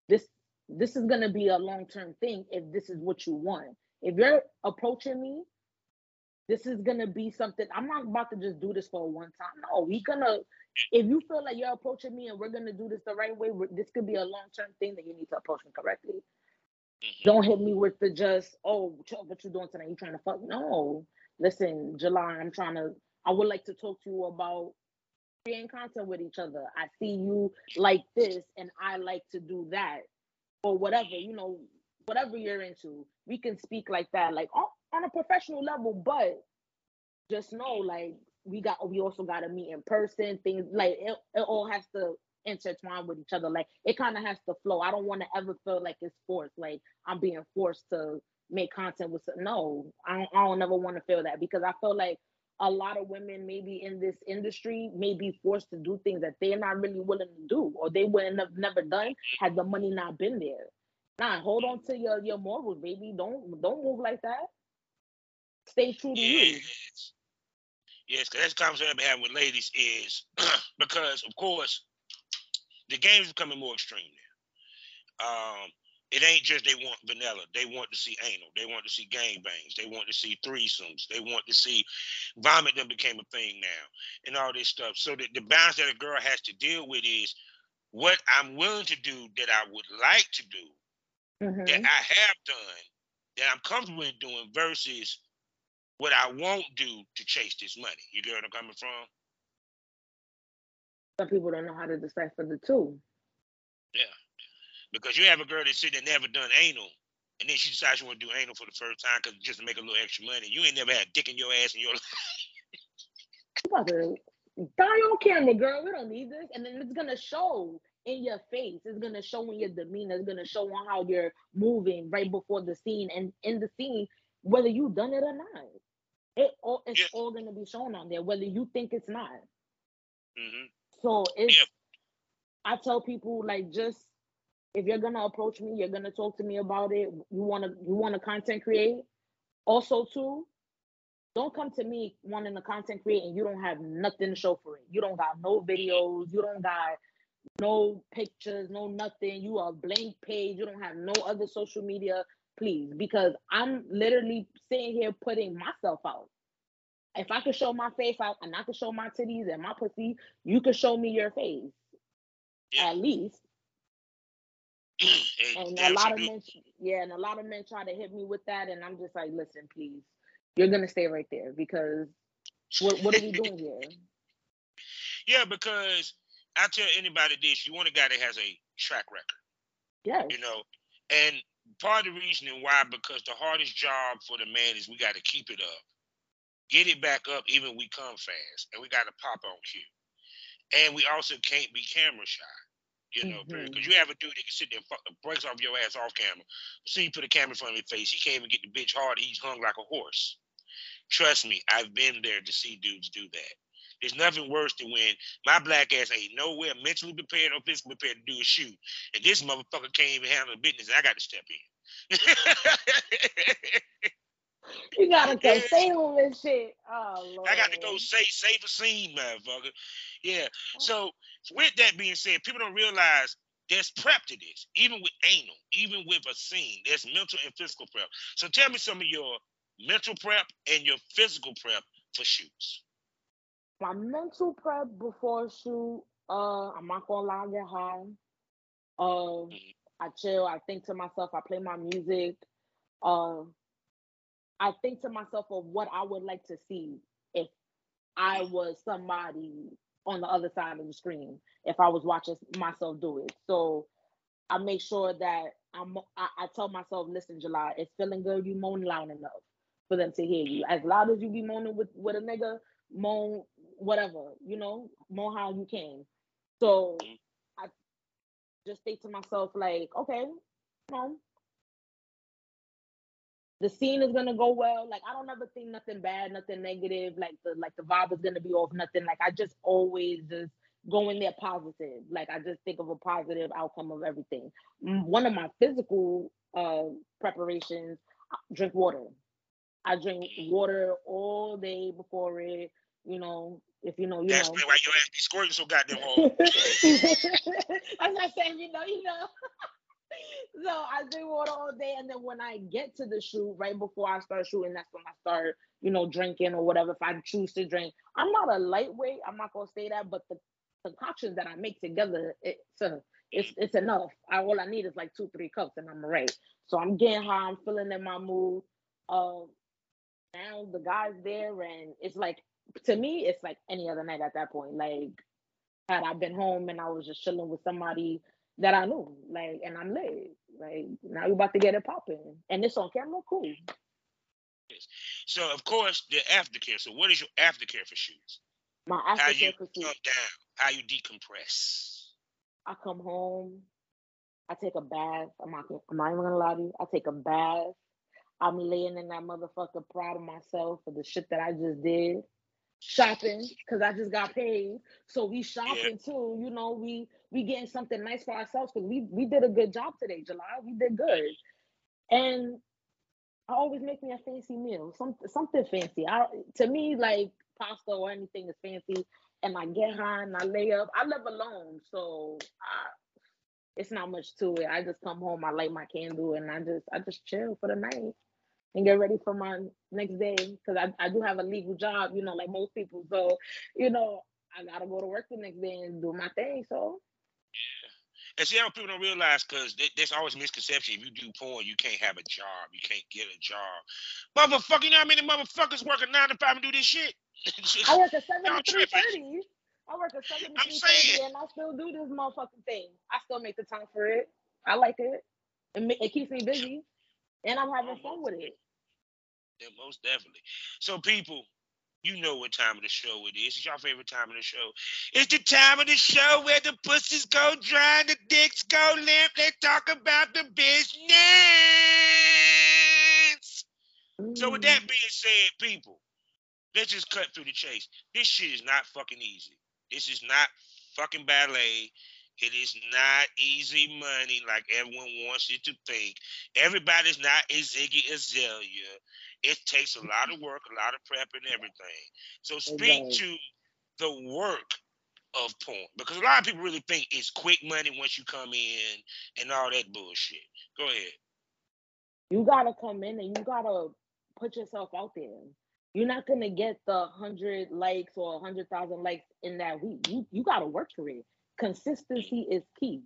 this this is gonna be a long term thing if this is what you want. If you're approaching me, this is gonna be something. I'm not about to just do this for one time. No, we gonna. If you feel like you're approaching me and we're gonna do this the right way, this could be a long term thing that you need to approach me correctly. Mm-hmm. Don't hit me with the just, oh, what you doing tonight? You trying to fuck? No, listen, July, I'm trying to, I would like to talk to you about creating content with each other. I see you like this and I like to do that or whatever, you know, whatever you're into. We can speak like that, like on, on a professional level, but just know like we got we also got to meet in person things like it, it all has to intertwine with each other like it kind of has to flow i don't want to ever feel like it's forced like i'm being forced to make content with no i don't, I don't ever want to feel that because i feel like a lot of women maybe in this industry may be forced to do things that they're not really willing to do or they wouldn't have never done had the money not been there Nah, hold on to your your morals, baby. Don't don't move like that. Stay true to yes. you. Yes, that's the conversation I've been having with ladies is (clears throat) because of course the game's becoming more extreme now. Um, it ain't just they want vanilla. They want to see anal. They want to see gang bangs. They want to see threesomes. They want to see vomit that became a thing now and all this stuff. So the, the balance that a girl has to deal with is what I'm willing to do that I would like to do mm-hmm. that I have done that I'm comfortable in doing versus what I won't do to chase this money. You get where I'm coming from? Some people don't know how to decipher the two. Yeah. Because you have a girl that's sitting that never done anal, and then she decides she want to do anal for the first time because just to make a little extra money. You ain't never had dick in your ass in your (laughs) life. about to die on camera, girl. We don't need this. And then it's gonna show in your face. It's gonna show in your demeanor. It's gonna show on how you're moving right before the scene and in the scene, whether you done it or not. It all it's yeah. all gonna be shown on there, whether you think it's not. Mm-hmm. So it's yeah. I tell people like just if you're gonna approach me, you're gonna talk to me about it. You wanna you wanna content create. Also, too, don't come to me wanting to content create and you don't have nothing to show for it. You don't got no videos. You don't got no pictures, no nothing. You are a blank page. You don't have no other social media. Please, because I'm literally sitting here putting myself out. If I could show my face out and I could show my titties and my pussy, you could show me your face. Yeah. At least and a lot of men, yeah, and a lot of men try to hit me with that, and I'm just like, listen, please, you're gonna stay right there because what what are we doing here? (laughs) Yeah, because I tell anybody this: you want a guy that has a track record. Yeah. You know, and part of the reasoning why, because the hardest job for the man is we got to keep it up, get it back up, even we come fast, and we got to pop on cue, and we also can't be camera shy. You know, because mm-hmm. you have a dude that can sit there and fuck the brakes off your ass off camera. See, you put a camera in front of your face, he can't even get the bitch hard. He's hung like a horse. Trust me, I've been there to see dudes do that. There's nothing worse than when my black ass ain't nowhere mentally prepared or physically prepared to do a shoot, and this motherfucker can't even handle the business. And I got to step in. (laughs) you gotta go save him and shit. Oh Lord. I got to go save save a scene, motherfucker. Yeah. Oh. So with that being said, people don't realize there's prep to this, even with anal, even with a scene. There's mental and physical prep. So tell me some of your mental prep and your physical prep for shoots. My mental prep before a shoot, uh, I'm not gonna lie, I get high. Um, mm-hmm. I chill. I think to myself. I play my music. Uh, I think to myself of what I would like to see if I was somebody on the other side of the screen if I was watching myself do it. So I make sure that I'm I, I tell myself, listen, July, it's feeling good, you moan loud enough for them to hear you. As loud as you be moaning with, with a nigga, moan whatever, you know, moan how you can. So I just think to myself, like, okay, you know, the scene is gonna go well. Like I don't ever think nothing bad, nothing negative. Like the like the vibe is gonna be off, nothing. Like I just always just go in there positive. Like I just think of a positive outcome of everything. One of my physical uh preparations, drink water. I drink water all day before it. You know, if you know, you That's know. why your ass be squirting so goddamn hard. (laughs) I'm not saying you know, you know. (laughs) so I drink water all day, and then when I get to the shoot, right before I start shooting, that's when I start, you know, drinking or whatever. If I choose to drink, I'm not a lightweight. I'm not gonna say that, but the concoctions that I make together, it's a, it's it's enough. I, all I need is like two, three cups, and I'm right. So I'm getting high. I'm feeling in my mood. Uh, now the guy's there, and it's like to me, it's like any other night at that point. Like had I been home and I was just chilling with somebody that I knew. Like, and I'm lit. Like, now you about to get it popping. And it's on camera, cool. So of course the aftercare. So what is your aftercare for shoes? My aftercare how you for shoots. down, how you decompress. I come home, I take a bath. I'm not, I'm not even gonna lie to you. I take a bath. I'm laying in that motherfucker proud of myself for the shit that I just did. Shopping because I just got paid. So we shopping yeah. too. You know, we we getting something nice for ourselves because we we did a good job today, July. We did good. And I always make me a fancy meal, something something fancy. I to me like pasta or anything is fancy. And I get high and I lay up. I live alone, so I, it's not much to it. I just come home, I light my candle, and I just I just chill for the night and get ready for my next day because I, I do have a legal job, you know, like most people. So, you know, I gotta go to work the next day and do my thing. So yeah. And see how people don't realize because there's always misconception. If you do porn, you can't have a job. You can't get a job. Motherfucker, you know how many motherfuckers working nine to five and do this shit? (laughs) I work at seven to three thirty. I work at seven to three thirty, and I still do this motherfucking thing. I still make the time for it. I like it. It, it keeps me busy, and I'm having fun with it. Yeah, most definitely. So, people, you know what time of the show it is. It's your favorite time of the show. It's the time of the show where the pussies go dry and the dicks go limp. They talk about the business. Mm. So, with that mm. being said, people, let's just cut through the chase. This shit is not fucking easy. This is not fucking ballet. It is not easy money like everyone wants you to think. Everybody's not as Iggy Azalea it takes a lot of work, a lot of prep, and everything. So speak to the work of porn because a lot of people really think it's quick money once you come in and all that bullshit. Go ahead. You gotta come in and you gotta put yourself out there. You're not gonna get the hundred likes or a hundred thousand likes in that week. You you gotta work for it. Consistency is key.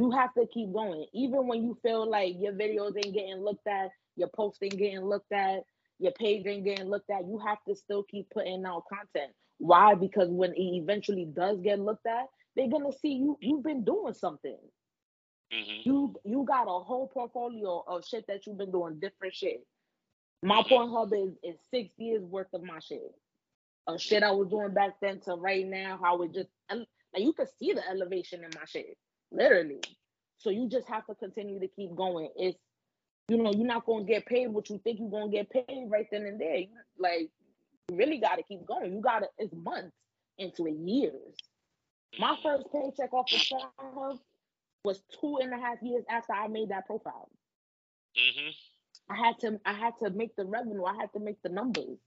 You have to keep going, even when you feel like your videos ain't getting looked at your post ain't getting looked at, your page ain't getting looked at, you have to still keep putting out content. Why? Because when it eventually does get looked at, they're gonna see you you've been doing something. Mm-hmm. You you got a whole portfolio of shit that you've been doing, different shit. My mm-hmm. Pornhub is is six years worth of my shit. Of shit I was doing back then to right now, how it just like you can see the elevation in my shit, literally. So you just have to continue to keep going. It's you know, you're not gonna get paid what you think you're gonna get paid right then and there. You, like, you really gotta keep going. You gotta it's months into it, years. My first paycheck off the Pornhub was two and a half years after I made that profile. Mm-hmm. I had to I had to make the revenue. I had to make the numbers.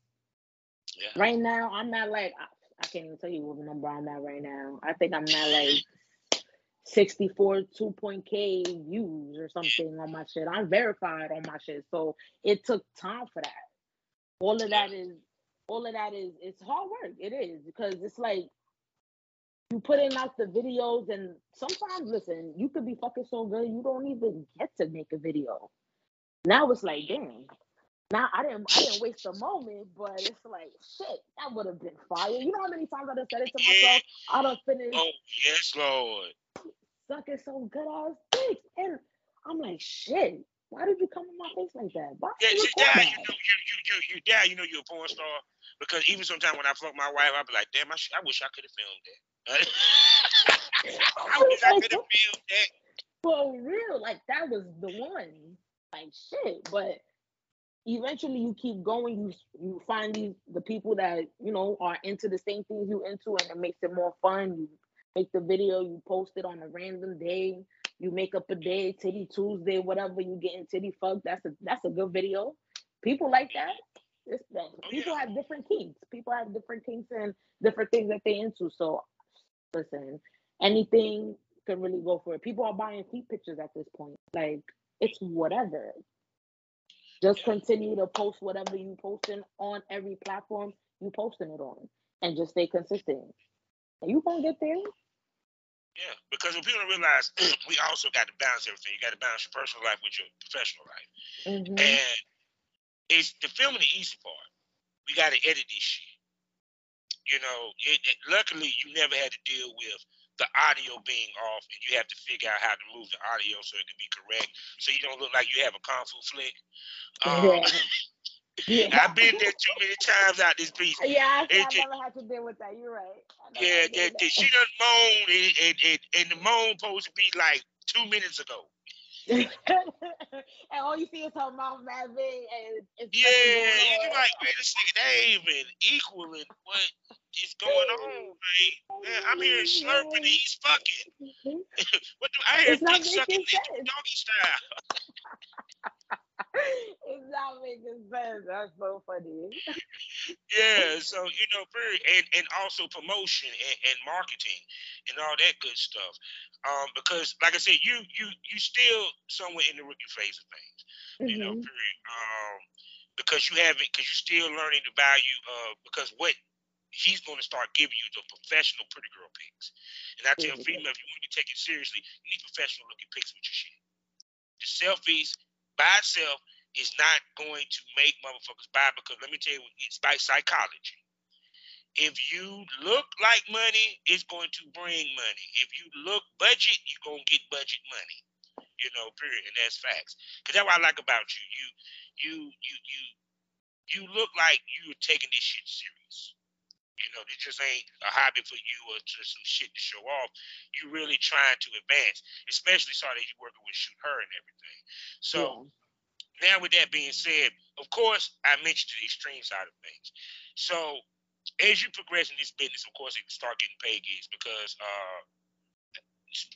Yeah. Right now, I'm not like I, can't even tell you what number I'm at right now. I think I'm not like 64 2.k views or something on my shit. I'm verified on my shit. So it took time for that. All of that is all of that is it's hard work. It is because it's like you put in out the videos and sometimes listen, you could be fucking so good you don't even get to make a video. Now it's like, damn. Now I didn't I didn't waste a moment, but it's like shit, that would have been fire. You know how many times I just said it to myself? I don't finish. Oh yes, Lord sucking some good ass dick. And I'm like, shit, why did you come in my face like that? Why yeah, you, dad, you know, you, you, you, you, dad, you know you're a porn star. Because even sometimes when I fuck my wife, I'll be like, damn, I, sh- I wish I could have filmed that. (laughs) I wish I could have (laughs) filmed that. For real, like that was the one. Like shit, but eventually you keep going. You you find these the people that you know are into the same things you into, and it makes it more fun. You make the video, you post it on a random day, you make up a day, titty Tuesday, whatever, you getting titty fucked. That's a that's a good video. People like that. It's that oh, people have different kinks. People have different kinks and different things that they into. So listen, anything can really go for it. People are buying feet pictures at this point. Like it's whatever. Just continue to post whatever you posting on every platform you posting it on, and just stay consistent. And you gonna get there. Yeah, because when people realize, (clears throat) we also got to balance everything. You got to balance your personal life with your professional life, mm-hmm. and it's the filming the easy part. We got to edit this shit. You know, it, it, luckily you never had to deal with the audio being off, and you have to figure out how to move the audio so it can be correct, so you don't look like you have a kung fu flick. Um, yeah. (laughs) Yeah. I've been there too many times out this piece. Yeah, I, I never had to deal with that. You're right. Yeah, that, that she done moan, and, and, and, and the moan supposed to be like two minutes ago. (laughs) and all you see is her mouth big, and it's yeah, you're like, man, this nigga they ain't even equaling what is going on, man. man I'm here slurping, and he's fucking. (laughs) what do I hear? Dick sucking doggy style. (laughs) it's not making sense. That's so funny. yeah, so you know, very and, and also promotion and, and marketing and all that good stuff. Um, because like I said, you you you still somewhere in the rookie phase of things. Mm-hmm. You know, mm-hmm. period. Um, because you haven't because you're still learning the value of because what he's going to start giving you the professional pretty girl pics. And I tell mm-hmm. female, if you want to be taken seriously, you need professional looking pics with your shit. The selfies by itself is not going to make motherfuckers buy because let me tell you, it's by psychology. If you look like money, it's going to bring money. If you look budget, you're gonna get budget money. You know, period. And that's facts. Cause that's what I like about you. You you you you you look like you're taking this shit serious. You know, this just ain't a hobby for you or just some shit to show off. You really trying to advance, especially sorry that you working with shoot her and everything. So yeah. now with that being said, of course I mentioned the extreme side of things. So as you progress in this business, of course you start getting paid gigs because uh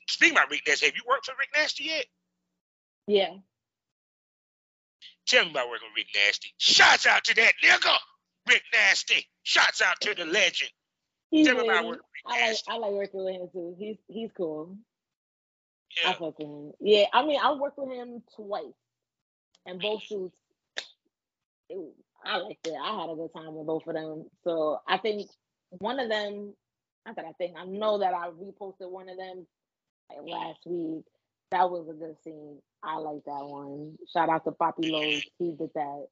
speaking about Rick Nasty, have you worked for Rick Nasty yet? Yeah. Tell me about working with Rick Nasty. Shouts out to that nigga, Rick Nasty. Shouts out to the legend. He's Tell me about working with I like I like working with him too. He's he's cool. Yeah. I fuck with him. Yeah, I mean I worked with him twice, and both shoots. I liked it. I had a good time with both of them. So I think one of them. Not that I think I know that I reposted one of them like last week. That was a good scene. I like that one. Shout out to Poppy Lowe's. He did that.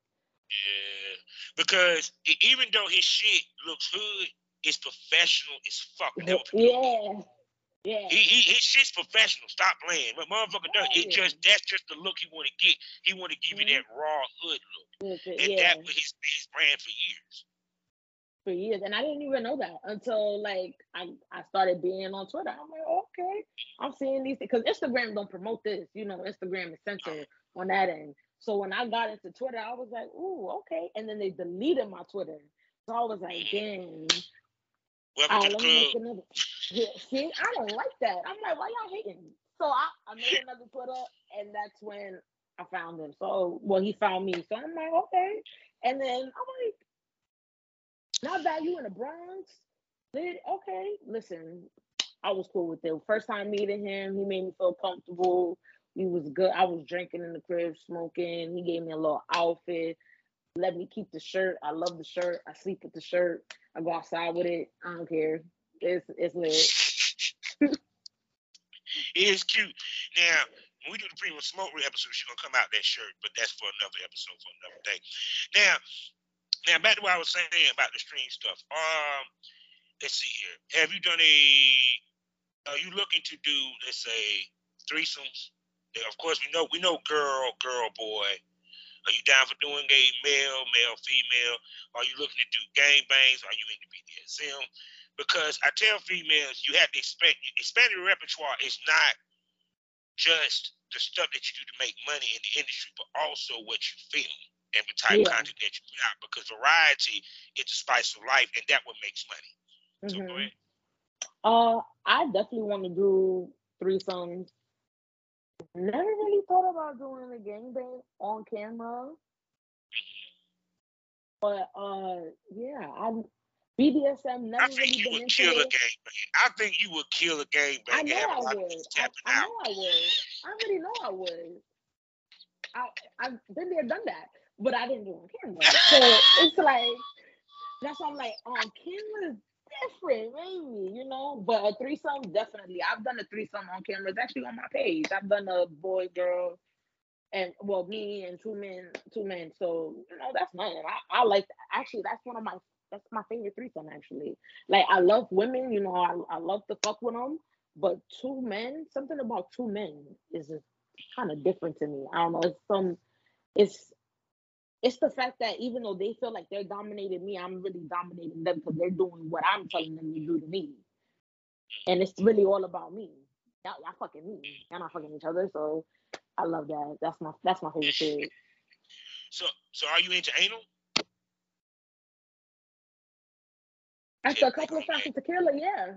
Yeah, because even though his shit looks hood, it's professional as fuck. yeah. Yeah. He, he his shit's professional. Stop playing. But motherfucker does it just that's just the look he wanna get. He wanna give mm-hmm. you that raw hood look. and yeah. that was his, his brand for years for years, and I didn't even know that until like I, I started being on Twitter. I'm like, okay, I'm seeing these because Instagram don't promote this. You know, Instagram is censored on that end. So when I got into Twitter, I was like, ooh, okay. And then they deleted my Twitter. So I was like, damn. Welcome right, let me make another. (laughs) Yeah, see, I don't like that. I'm like, why y'all hating? So I, I made (laughs) another Twitter, and that's when I found him. So well, he found me. So I'm like, okay. And then I'm like, not value in the Bronx. Did okay. Listen, I was cool with it. First time meeting him, he made me feel comfortable. He was good. I was drinking in the crib, smoking. He gave me a little outfit. Let me keep the shirt. I love the shirt. I sleep with the shirt. I go outside with it. I don't care. It's it's lit. it is cute. Now, when we do the premium smoke episode, she's gonna come out that shirt, but that's for another episode for another day. Now, now back to what I was saying about the stream stuff. Um, let's see here. Have you done a? Are you looking to do let's say threesomes? Of course, we know we know girl, girl, boy. Are you down for doing gay male, male, female? Are you looking to do gang bangs? Are you into BDSM? Because I tell females you have to expect expand your repertoire is not just the stuff that you do to make money in the industry, but also what you film and the type yeah. content that you put out because variety is the spice of life and that what makes money. Mm-hmm. So go mm-hmm. ahead. Uh, I definitely want to do threesomes. Never really thought about doing a gangbang on camera. But uh, yeah, I BDSM never I think really you would kill it. a gangbang. I think you would kill a gangbang. I know I would. I, I know I would. I already know I would. I I've been there, done that but I didn't do it on camera. So it's like that's why I'm like on camera different, maybe you know. But a threesome definitely. I've done a threesome on camera. It's actually on my page. I've done a boy girl, and well me and two men, two men. So you know that's nothing. I, I like actually that's one of my that's my favorite threesome actually. Like I love women, you know. I I love to fuck with them, but two men, something about two men is kind of different to me. I don't know. It's some. It's it's the fact that even though they feel like they're dominating me, I'm really dominating them because they're doing what I'm telling them to do to me. And it's really all about me. Y'all, y'all fucking me. Y'all not fucking each other. So I love that. That's my that's my favorite shit. So so are you into anal? After a couple of shots of tequila, yeah.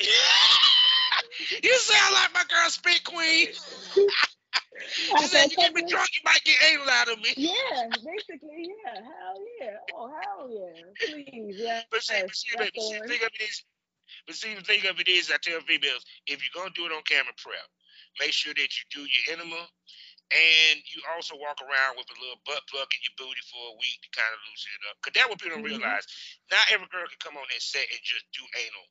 (laughs) you sound like my girl Spit Queen. (laughs) She said you get me drunk, you might get anal out of me. Yeah, basically, yeah. Hell yeah. Oh, hell yeah. Please, yeah. But see, but see, but see, the thing of it is, but see, the thing of it is, I tell females, if you're gonna do it on camera prep, make sure that you do your enema, and you also walk around with a little butt plug in your booty for a week to kind of loosen it up. Cause that what people don't mm-hmm. realize. Not every girl can come on that set and just do anal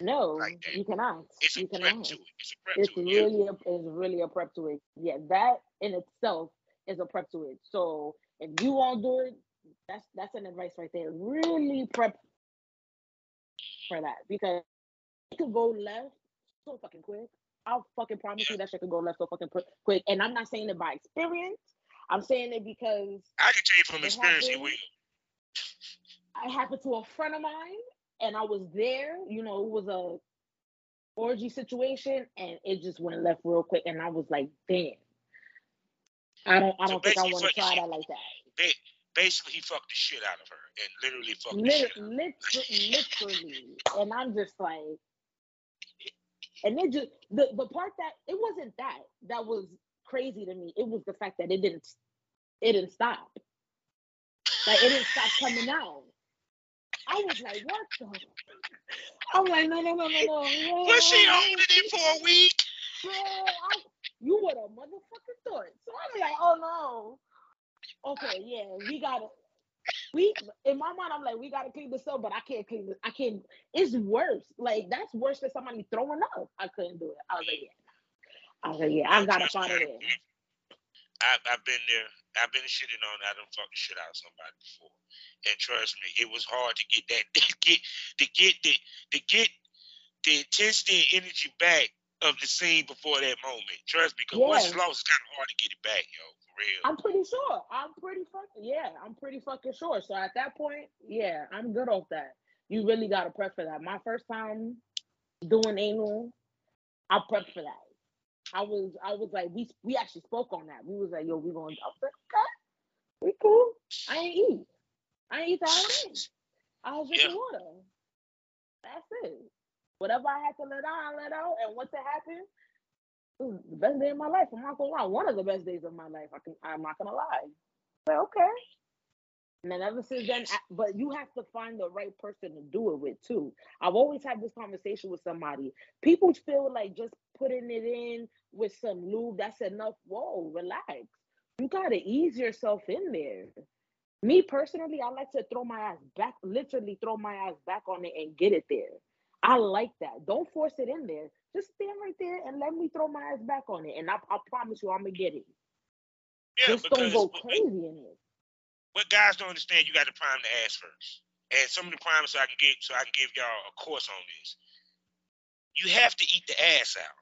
no, like you cannot. It's you a cannot. prep to it. It's a prep it's to really. Yeah. A, it's really a prep to it. Yeah, that in itself is a prep to it. So if you won't do it, that's that's an advice right there. Really prep for that because it could go left so fucking quick. I'll fucking promise yeah. you that shit could go left so fucking quick. And I'm not saying it by experience. I'm saying it because I can tell you from experience, it will. I happened to a friend of mine and I was there. You know, it was a orgy situation, and it just went left real quick, and I was like, damn. I don't. I don't so think I want to try that like that. Basically, he fucked the shit out of her, and literally fucked Lit- the shit. Literally, literally, and I'm just like, and it just the the part that it wasn't that that was crazy to me. It was the fact that it didn't it didn't stop. Like it didn't stop coming out. I was like, what the? I'm like, no, no, no, no, no. no was she holding it for a week? Bro, I, you would have motherfucking thought. So I'm like, oh no. Okay, yeah, we gotta. We in my mind, I'm like, we gotta clean this up, but I can't clean this. I can't. It's worse. Like that's worse than somebody throwing up. I couldn't do it. I was like, yeah. I was like, yeah, I gotta find it. I've, I've been there. I've been shitting on. I done fucking shit out somebody before, and trust me, it was hard to get that (laughs) to get to get the to get the intensity and energy back of the scene before that moment. Trust me, because yeah. once it's lost, it's kind of hard to get it back, yo. For real. I'm pretty sure. I'm pretty fucking yeah. I'm pretty fucking sure. So at that point, yeah, I'm good off that. You really gotta prep for that. My first time doing anal, I prepped for that. I was I was like we we actually spoke on that. We was like, yo, we going to okay, we cool. I ain't eat. I ain't eat the whole I was drinking yeah. water. That's it. Whatever I had to let out, I let out. And once it happened, it was the best day of my life. I'm not gonna lie. One of the best days of my life. I can I'm not gonna lie. But okay. And then ever since then, but you have to find the right person to do it with too. I've always had this conversation with somebody. People feel like just putting it in with some lube, that's enough. Whoa, relax. You gotta ease yourself in there. Me personally, I like to throw my ass back, literally throw my ass back on it and get it there. I like that. Don't force it in there. Just stand right there and let me throw my ass back on it. And I, I promise you, I'm gonna get it. Yeah, Just don't go crazy in it what guys don't understand, you got to prime the ass first. And some of the primes so I can get so I can give y'all a course on this. You have to eat the ass out.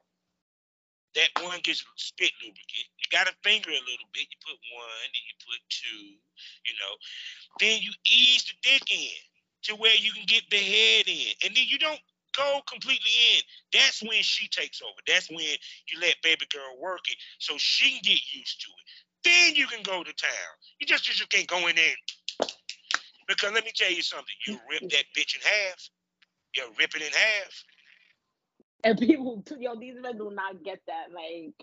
That one gets spit lubricant. You got to finger a little bit. You put one, then you put two. You know, then you ease the dick in to where you can get the head in, and then you don't go completely in. That's when she takes over. That's when you let baby girl work it so she can get used to it. Then you can go to town. You just, you just can't go in there. Because let me tell you something. You rip that bitch in half. You rip it in half. And people, (laughs) yo, these men do not get that. Like,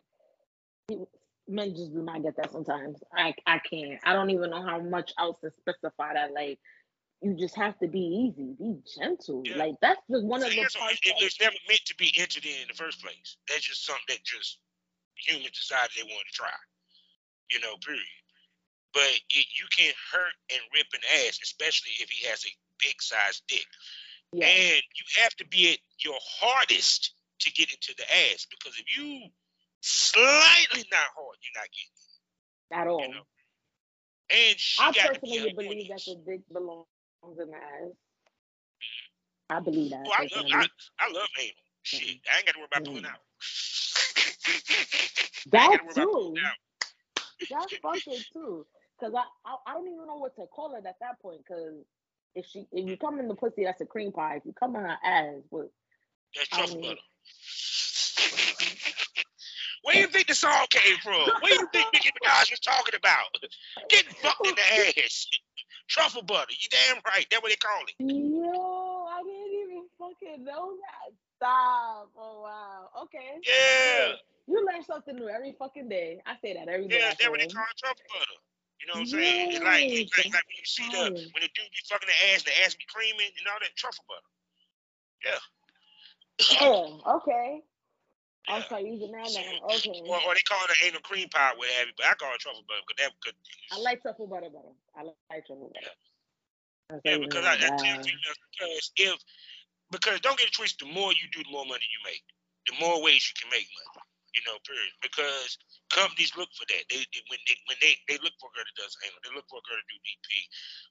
men just do not get that sometimes. I, I can't. I don't even know how much else to specify that. Like, you just have to be easy, be gentle. Yeah. Like that's just one of the parts. It, it's never meant to be entered in in the first place. That's just something that just humans decided they wanted to try you know, period. But it, you can hurt and rip an ass, especially if he has a big size dick. Yeah. And you have to be at your hardest to get into the ass because if you slightly not hard, you're not getting it. At all. You know? And I personally believe that the dick belongs in the ass. I believe that. Well, I, love, I, I love anal. Shit, mm-hmm. I ain't got to worry about pulling out. (laughs) That too. That's fucking too. Cause I, I, I don't even know what to call it at that point. Cause if she if you come in the pussy, that's a cream pie. If you come in her ass, what? That's truffle butter. Where do you think the song came from? What do you think Nicki Minaj was talking about? Getting fucked in the ass. Truffle butter. You damn right. That's what they call it. Yo, I didn't even fucking know that. Stop. Oh wow. Okay. Yeah. You learn something new every fucking day. I say that every day. Yeah, that's what they call truffle butter. You know what I'm saying? It's like, it's like, like when you see the when the dude be fucking the ass, the ass be creaming and all that truffle butter. Yeah. Oh, okay. Yeah. start using that now. Okay. Or, or they call it anal cream pie, what have you. But I call it truffle butter because that could. I like truffle butter better. I like truffle butter. I'll Yeah, because I, I tell females because if because don't get it twisted, the more you do, the more money you make. The more ways you can make money. You know, period. Because companies look for that. They, they when they when they, they look for a girl that does anal, they look for a girl to do DP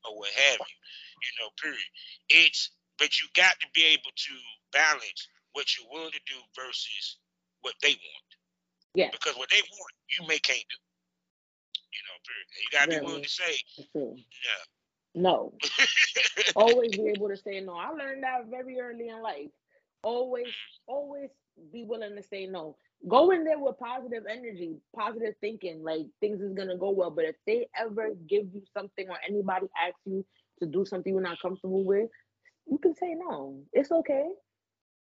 or what have you. You know, period. It's but you got to be able to balance what you're willing to do versus what they want. Yeah. Because what they want, you may can't do. You know, period. And you gotta be willing to say, yeah. No. (laughs) always be able to say no. I learned that very early in life. Always, always be willing to say no. Go in there with positive energy, positive thinking, like things is gonna go well. But if they ever give you something or anybody asks you to do something you're not comfortable with, you can say no. It's okay.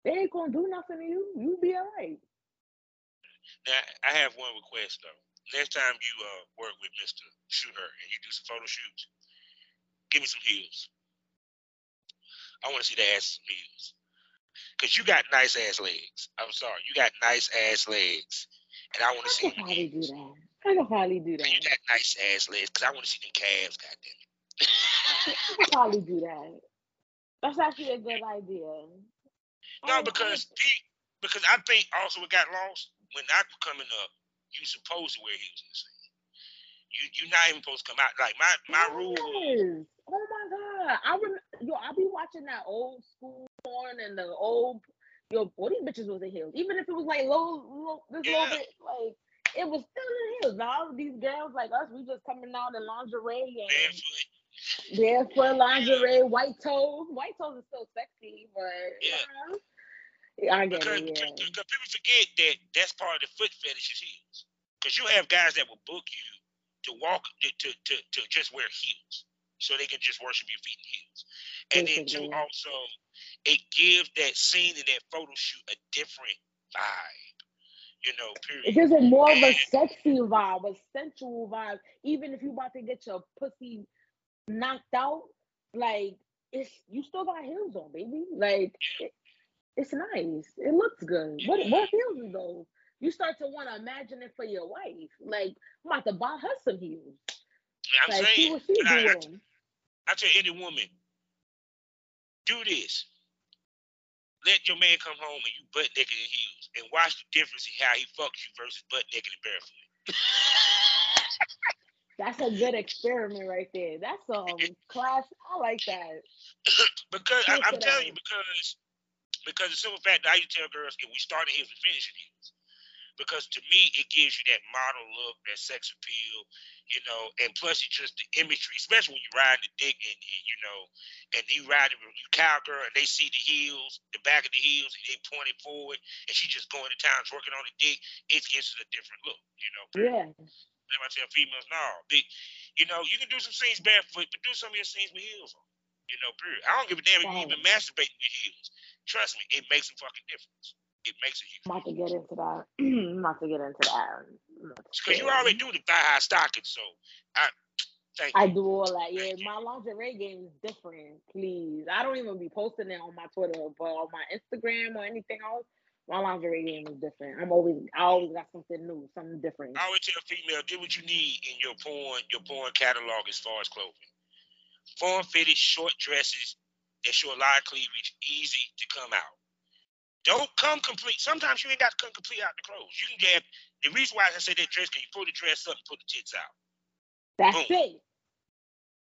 They ain't gonna do nothing to you. You be all right. Now, I have one request though. Next time you uh, work with Mr. Shooter and you do some photo shoots, give me some heels. I want to see the ass some heels. Cause you got nice ass legs. I'm sorry, you got nice ass legs, and I want to see could them do that. I could probably do that. You got nice ass legs, cause I want to see them calves. Goddamn it. I could probably do that. That's actually a good idea. (laughs) No, because Pete, because I think also what got lost when I was coming up, you supposed to wear heels in the scene. You you're not even supposed to come out like my my rule. Yes. Oh my god! I rem- yo, I be watching that old school porn and the old yo, all these bitches was in heels. Even if it was like low, low this Yeah. little bit, like it was still in heels. Now these girls like us, we just coming out in lingerie and barefoot. barefoot lingerie, white toes. White toes is still sexy, but Yeah. you know, yeah, I get Because, it. because, Yeah. because people forget that that's part of the foot fetish is heels. Because you have guys that will book you to walk to, to, to, to just wear heels so they can just worship your feet in heels. And then two, Basically. also, it gives that scene in that photo shoot a different vibe. You know, period. It gives it more of a sexy vibe, a sensual vibe. Even if you about to get your pussy knocked out, like it's you still got heels on, baby. Like it, it's nice. It looks good. What what heels are those? You start to want to imagine it for your wife. Like I'm about to buy her some heels. I'm Like see saying, what she but I, I. I tell any woman, do this. Let your man come home and you butt naked in heels and watch the difference in how he fucks you versus butt naked and barefoot. (laughs) That's a good experiment right there. That's um class. I like that. Because I, I'm telling out. you, because because the simple fact that I used to tell girls if we start in heels, we finish in heels. Because to me, it gives you that model look, that sex appeal, you know, and plus it's just the imagery, especially when you ride the dick and you know, and you ride it, you cowgirl, and they see the heels, the back of the heels, and they point it forward, and she just going to town working on the dick. It gives it a different look, you know. Yeah. Why I tell females, no, big, you know, you can do some scenes barefoot, but do some of your scenes with heels on. You know, period. I don't give a damn if you even masturbating with heels. Trust me, it makes a fucking difference. It makes a huge I'm about (clears throat) to get into that. I'm about to get into that. because you already do the thigh high stocking, so I thank I you. do all that. Yeah, my lingerie game is different. Please, I don't even be posting it on my Twitter, but on my Instagram or anything else, my lingerie game is different. I'm always, I always got something new, something different. I always tell a female, do what you need in your porn, your porn catalog as far as clothing. Form fitted short dresses that show a lot of cleavage, easy to come out. Don't come complete. Sometimes you ain't got to come complete out the clothes. You can get the reason why I say that dress, can you pull the dress up and pull the tits out. That's Boom. it.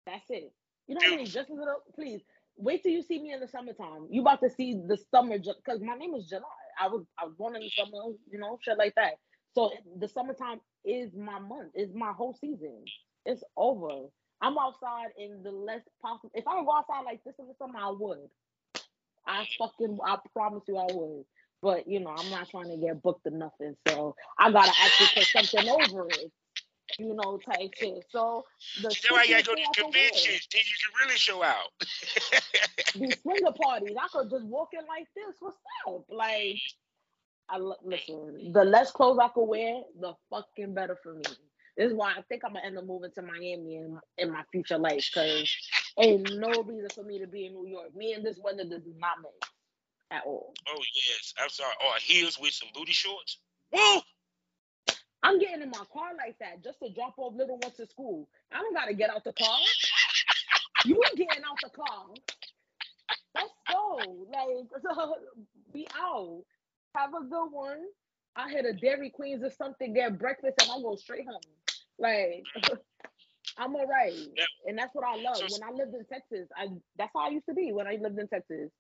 That's it. You know what I mean? Just a little. Please wait till you see me in the summertime. You about to see the summer because my name is July. I was I was born in the summer, you know, shit like that. So the summertime is my month. It's my whole season. It's over. I'm outside in the less possible. If I could go outside like this in the summer, I would. I fucking I promise you I would. But you know, I'm not trying to get booked or nothing, so I gotta actually put something over it. You know, type shit. So the You know why you gotta go to conventions, then you can really show out. (laughs) these swinger parties, I could just walk in like this. What's up? Like, I listen. The less clothes I could wear, the fucking better for me. This is why I think I'm gonna end up moving to Miami in, in my future life, cause ain't no reason for me to be in New York. Me and this weather does not mix at all. oh yes, I'm sorry. Oh, or heels with some booty shorts. Woo! I'm getting in my car like that just to drop off little ones to school. I don't gotta get out the car. (laughs) You ain't getting out the car. Let's go. Like (laughs) be out. Have a good one. I hit a Dairy Queens or something, get breakfast, and I go straight home. Like (laughs) I'm all right. Yeah. And that's what I love. So- when I lived in Texas, I that's how I used to be when I lived in Texas.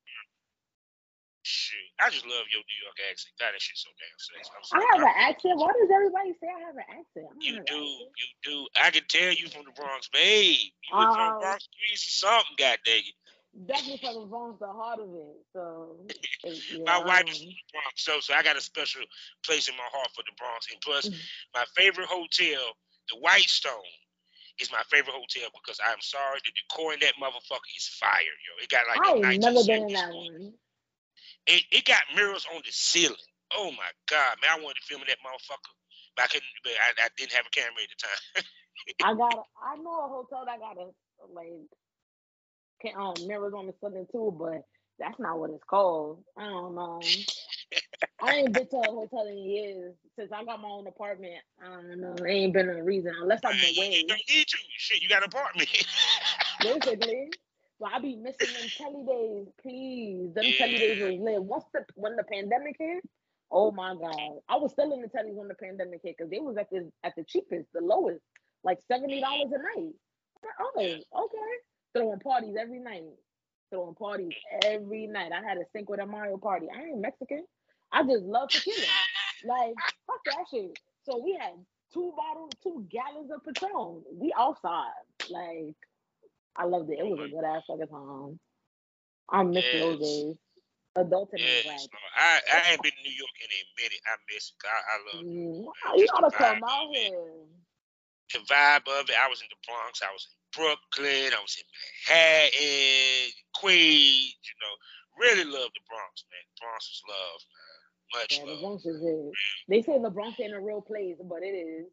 Shoot, I just love your New York accent. God, that shit's so damn sexy. I have an accent. Why does everybody say I have an accent? You do, accent. you do. I can tell you from the Bronx, babe. You was from Oh. Bronx, or something. God dang it. Definitely from the Bronx, the heart of it. So (laughs) yeah, My wife um, is from the Bronx, so so I got a special place in my heart for the Bronx. And plus, my favorite hotel, the Whitestone, is my favorite hotel because I'm sorry, the decor in that motherfucker is fire, yo. It got like I a ain't never been in 1970s that one. It, it got mirrors on the ceiling. Oh my god, man! I wanted to film in that motherfucker, but I couldn't. But I, I didn't have a camera at the time. (laughs) I got. I know a hotel that got a like can, um, mirrors on the ceiling too, but that's not what it's called. I don't know. I ain't been to a hotel in years since I got my own apartment. I don't know. There ain't been a reason unless I'm away. you don't need to. Shit, you got an apartment. (laughs) Basically. But I be missing them telly days, please. Them telly days was lit. What's the when the pandemic hit? Oh my god. I was still in the tellies when the pandemic hit because they was at the at the cheapest, the lowest, like seventy dollars a night. Oh, okay. Throwing parties every night. Throwing parties every night. I had a Cinco de Mayo party. I ain't Mexican. I just love tequila. Like, fuck that shit. So we had two bottles, two gallons of Patron. We outside. Like, I loved it. It was a good ass fucking time. I miss those Yes. days. Adulting Yes, is whack. no, I I ain't been to New York in a minute. I miss it. I, I love Mm, You gotta come out here. the vibe of it. I was in the Bronx. I was in Brooklyn. I was in Manhattan, Queens. You know, really love the Bronx, man. Bronx is love, man. Much Yeah, the. Bronx is. They say the Bronx ain't a real place, but it is.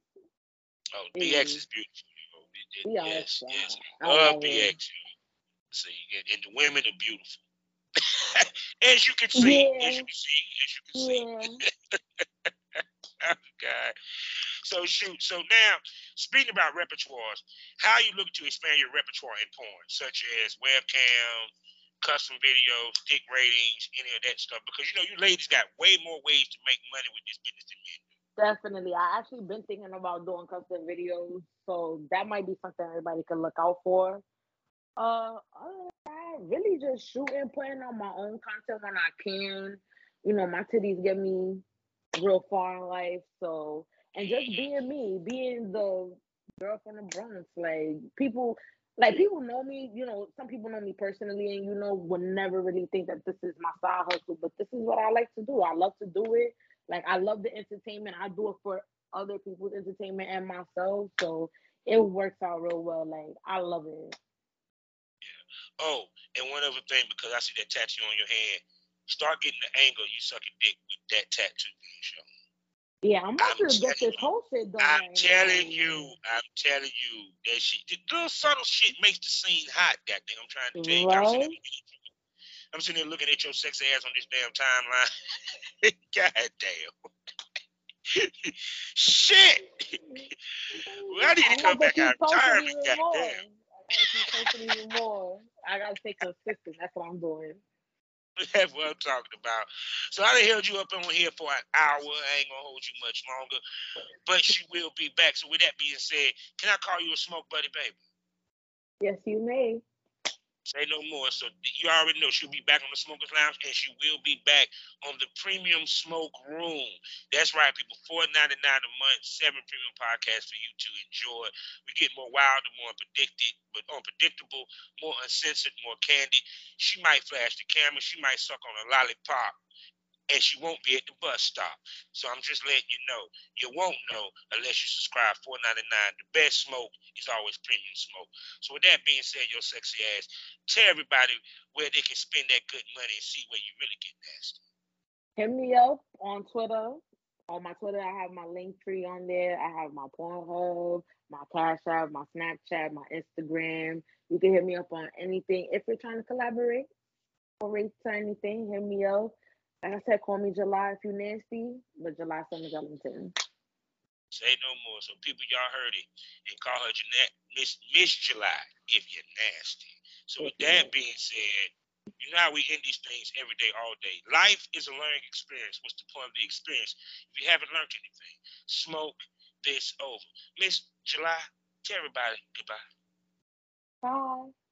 Oh, it BX is. is beautiful. It- it- We yes, yes. I Love love. BX. See, and, the women are beautiful. (laughs) as you can see, as you can see, as you can see. Yeah. (laughs) Oh, God. So shoot. So now, speaking about repertoires, how are you looking to expand your repertoire in porn, such as webcam, custom videos, dick ratings, any of that stuff? Because you know, you ladies got way more ways to make money with this business than men. Definitely. I actually been thinking about doing custom videos, so that might be something everybody can look out for. Uh, other than that, really just shooting, putting on my own content when I can. You know, my titties get me real far in life, so and just being me, being the girl from the Bronx. Like people, like people know me. You know, some people know me personally, and you know, would never really think that this is my side hustle, but this is what I like to do. I love to do it. Like I love the entertainment. I do it for other people's entertainment and myself. So it works out real well. Like I love it. Yeah. Oh, and one other thing, because I see that tattoo on your hand, start getting the angle you suck a dick with that tattoo being shown. Yeah, I'm I'm to get this whole shit done. I'm telling you, I'm telling you that shit. The little subtle shit makes the scene hot. Goddamn, I'm trying to tell you. I'm, sitting Right? there, I'm sitting there looking at your sexy ass on this damn timeline. (laughs) God damn. (laughs) shit. Well, I need to come back out of retirement. Goddamn. I gotta keep posting even more. I gotta stay consistent. That's what I'm doing. (laughs) That's what I'm talking about. So I done held you up on here for an hour. I ain't gonna hold you much longer. But she will be back. So with that being said, can I call you a smoke buddy, baby? Yes, you may. Say no more. So you already know she'll be back on the Smokers Lounge, and she will be back on the Premium Smoke Room. That's right, people. Four ninety nine a month, seven premium podcasts for you to enjoy. We get more wild and more unpredicted, but unpredictable, more uncensored, more candid. She might flash the camera. She might suck on a lollipop. And she won't be at the bus stop. So I'm just letting you know. You won't know unless you subscribe. Four ninety nine. The best smoke is always premium smoke. So with that being said, your sexy ass, tell everybody where they can spend that good money and see where you really get nasty. Hit me up on Twitter. On my Twitter, I have my Linktree on there. I have my Pornhub, my Cash App, my Snapchat, my Instagram. You can hit me up on anything. If you're trying to collaborate or rate to anything, hit me up. Like I said, call me July if you nasty, but July Summer Ellington. Say no more. So people, y'all heard it, and call her Jeanette, Miss Miss July if you're nasty. So with that being said, you know how we end these things every day, all day. Life is a learning experience. What's the point of the experience? If you haven't learned anything, smoke this over. Miss July, tell everybody goodbye. Bye.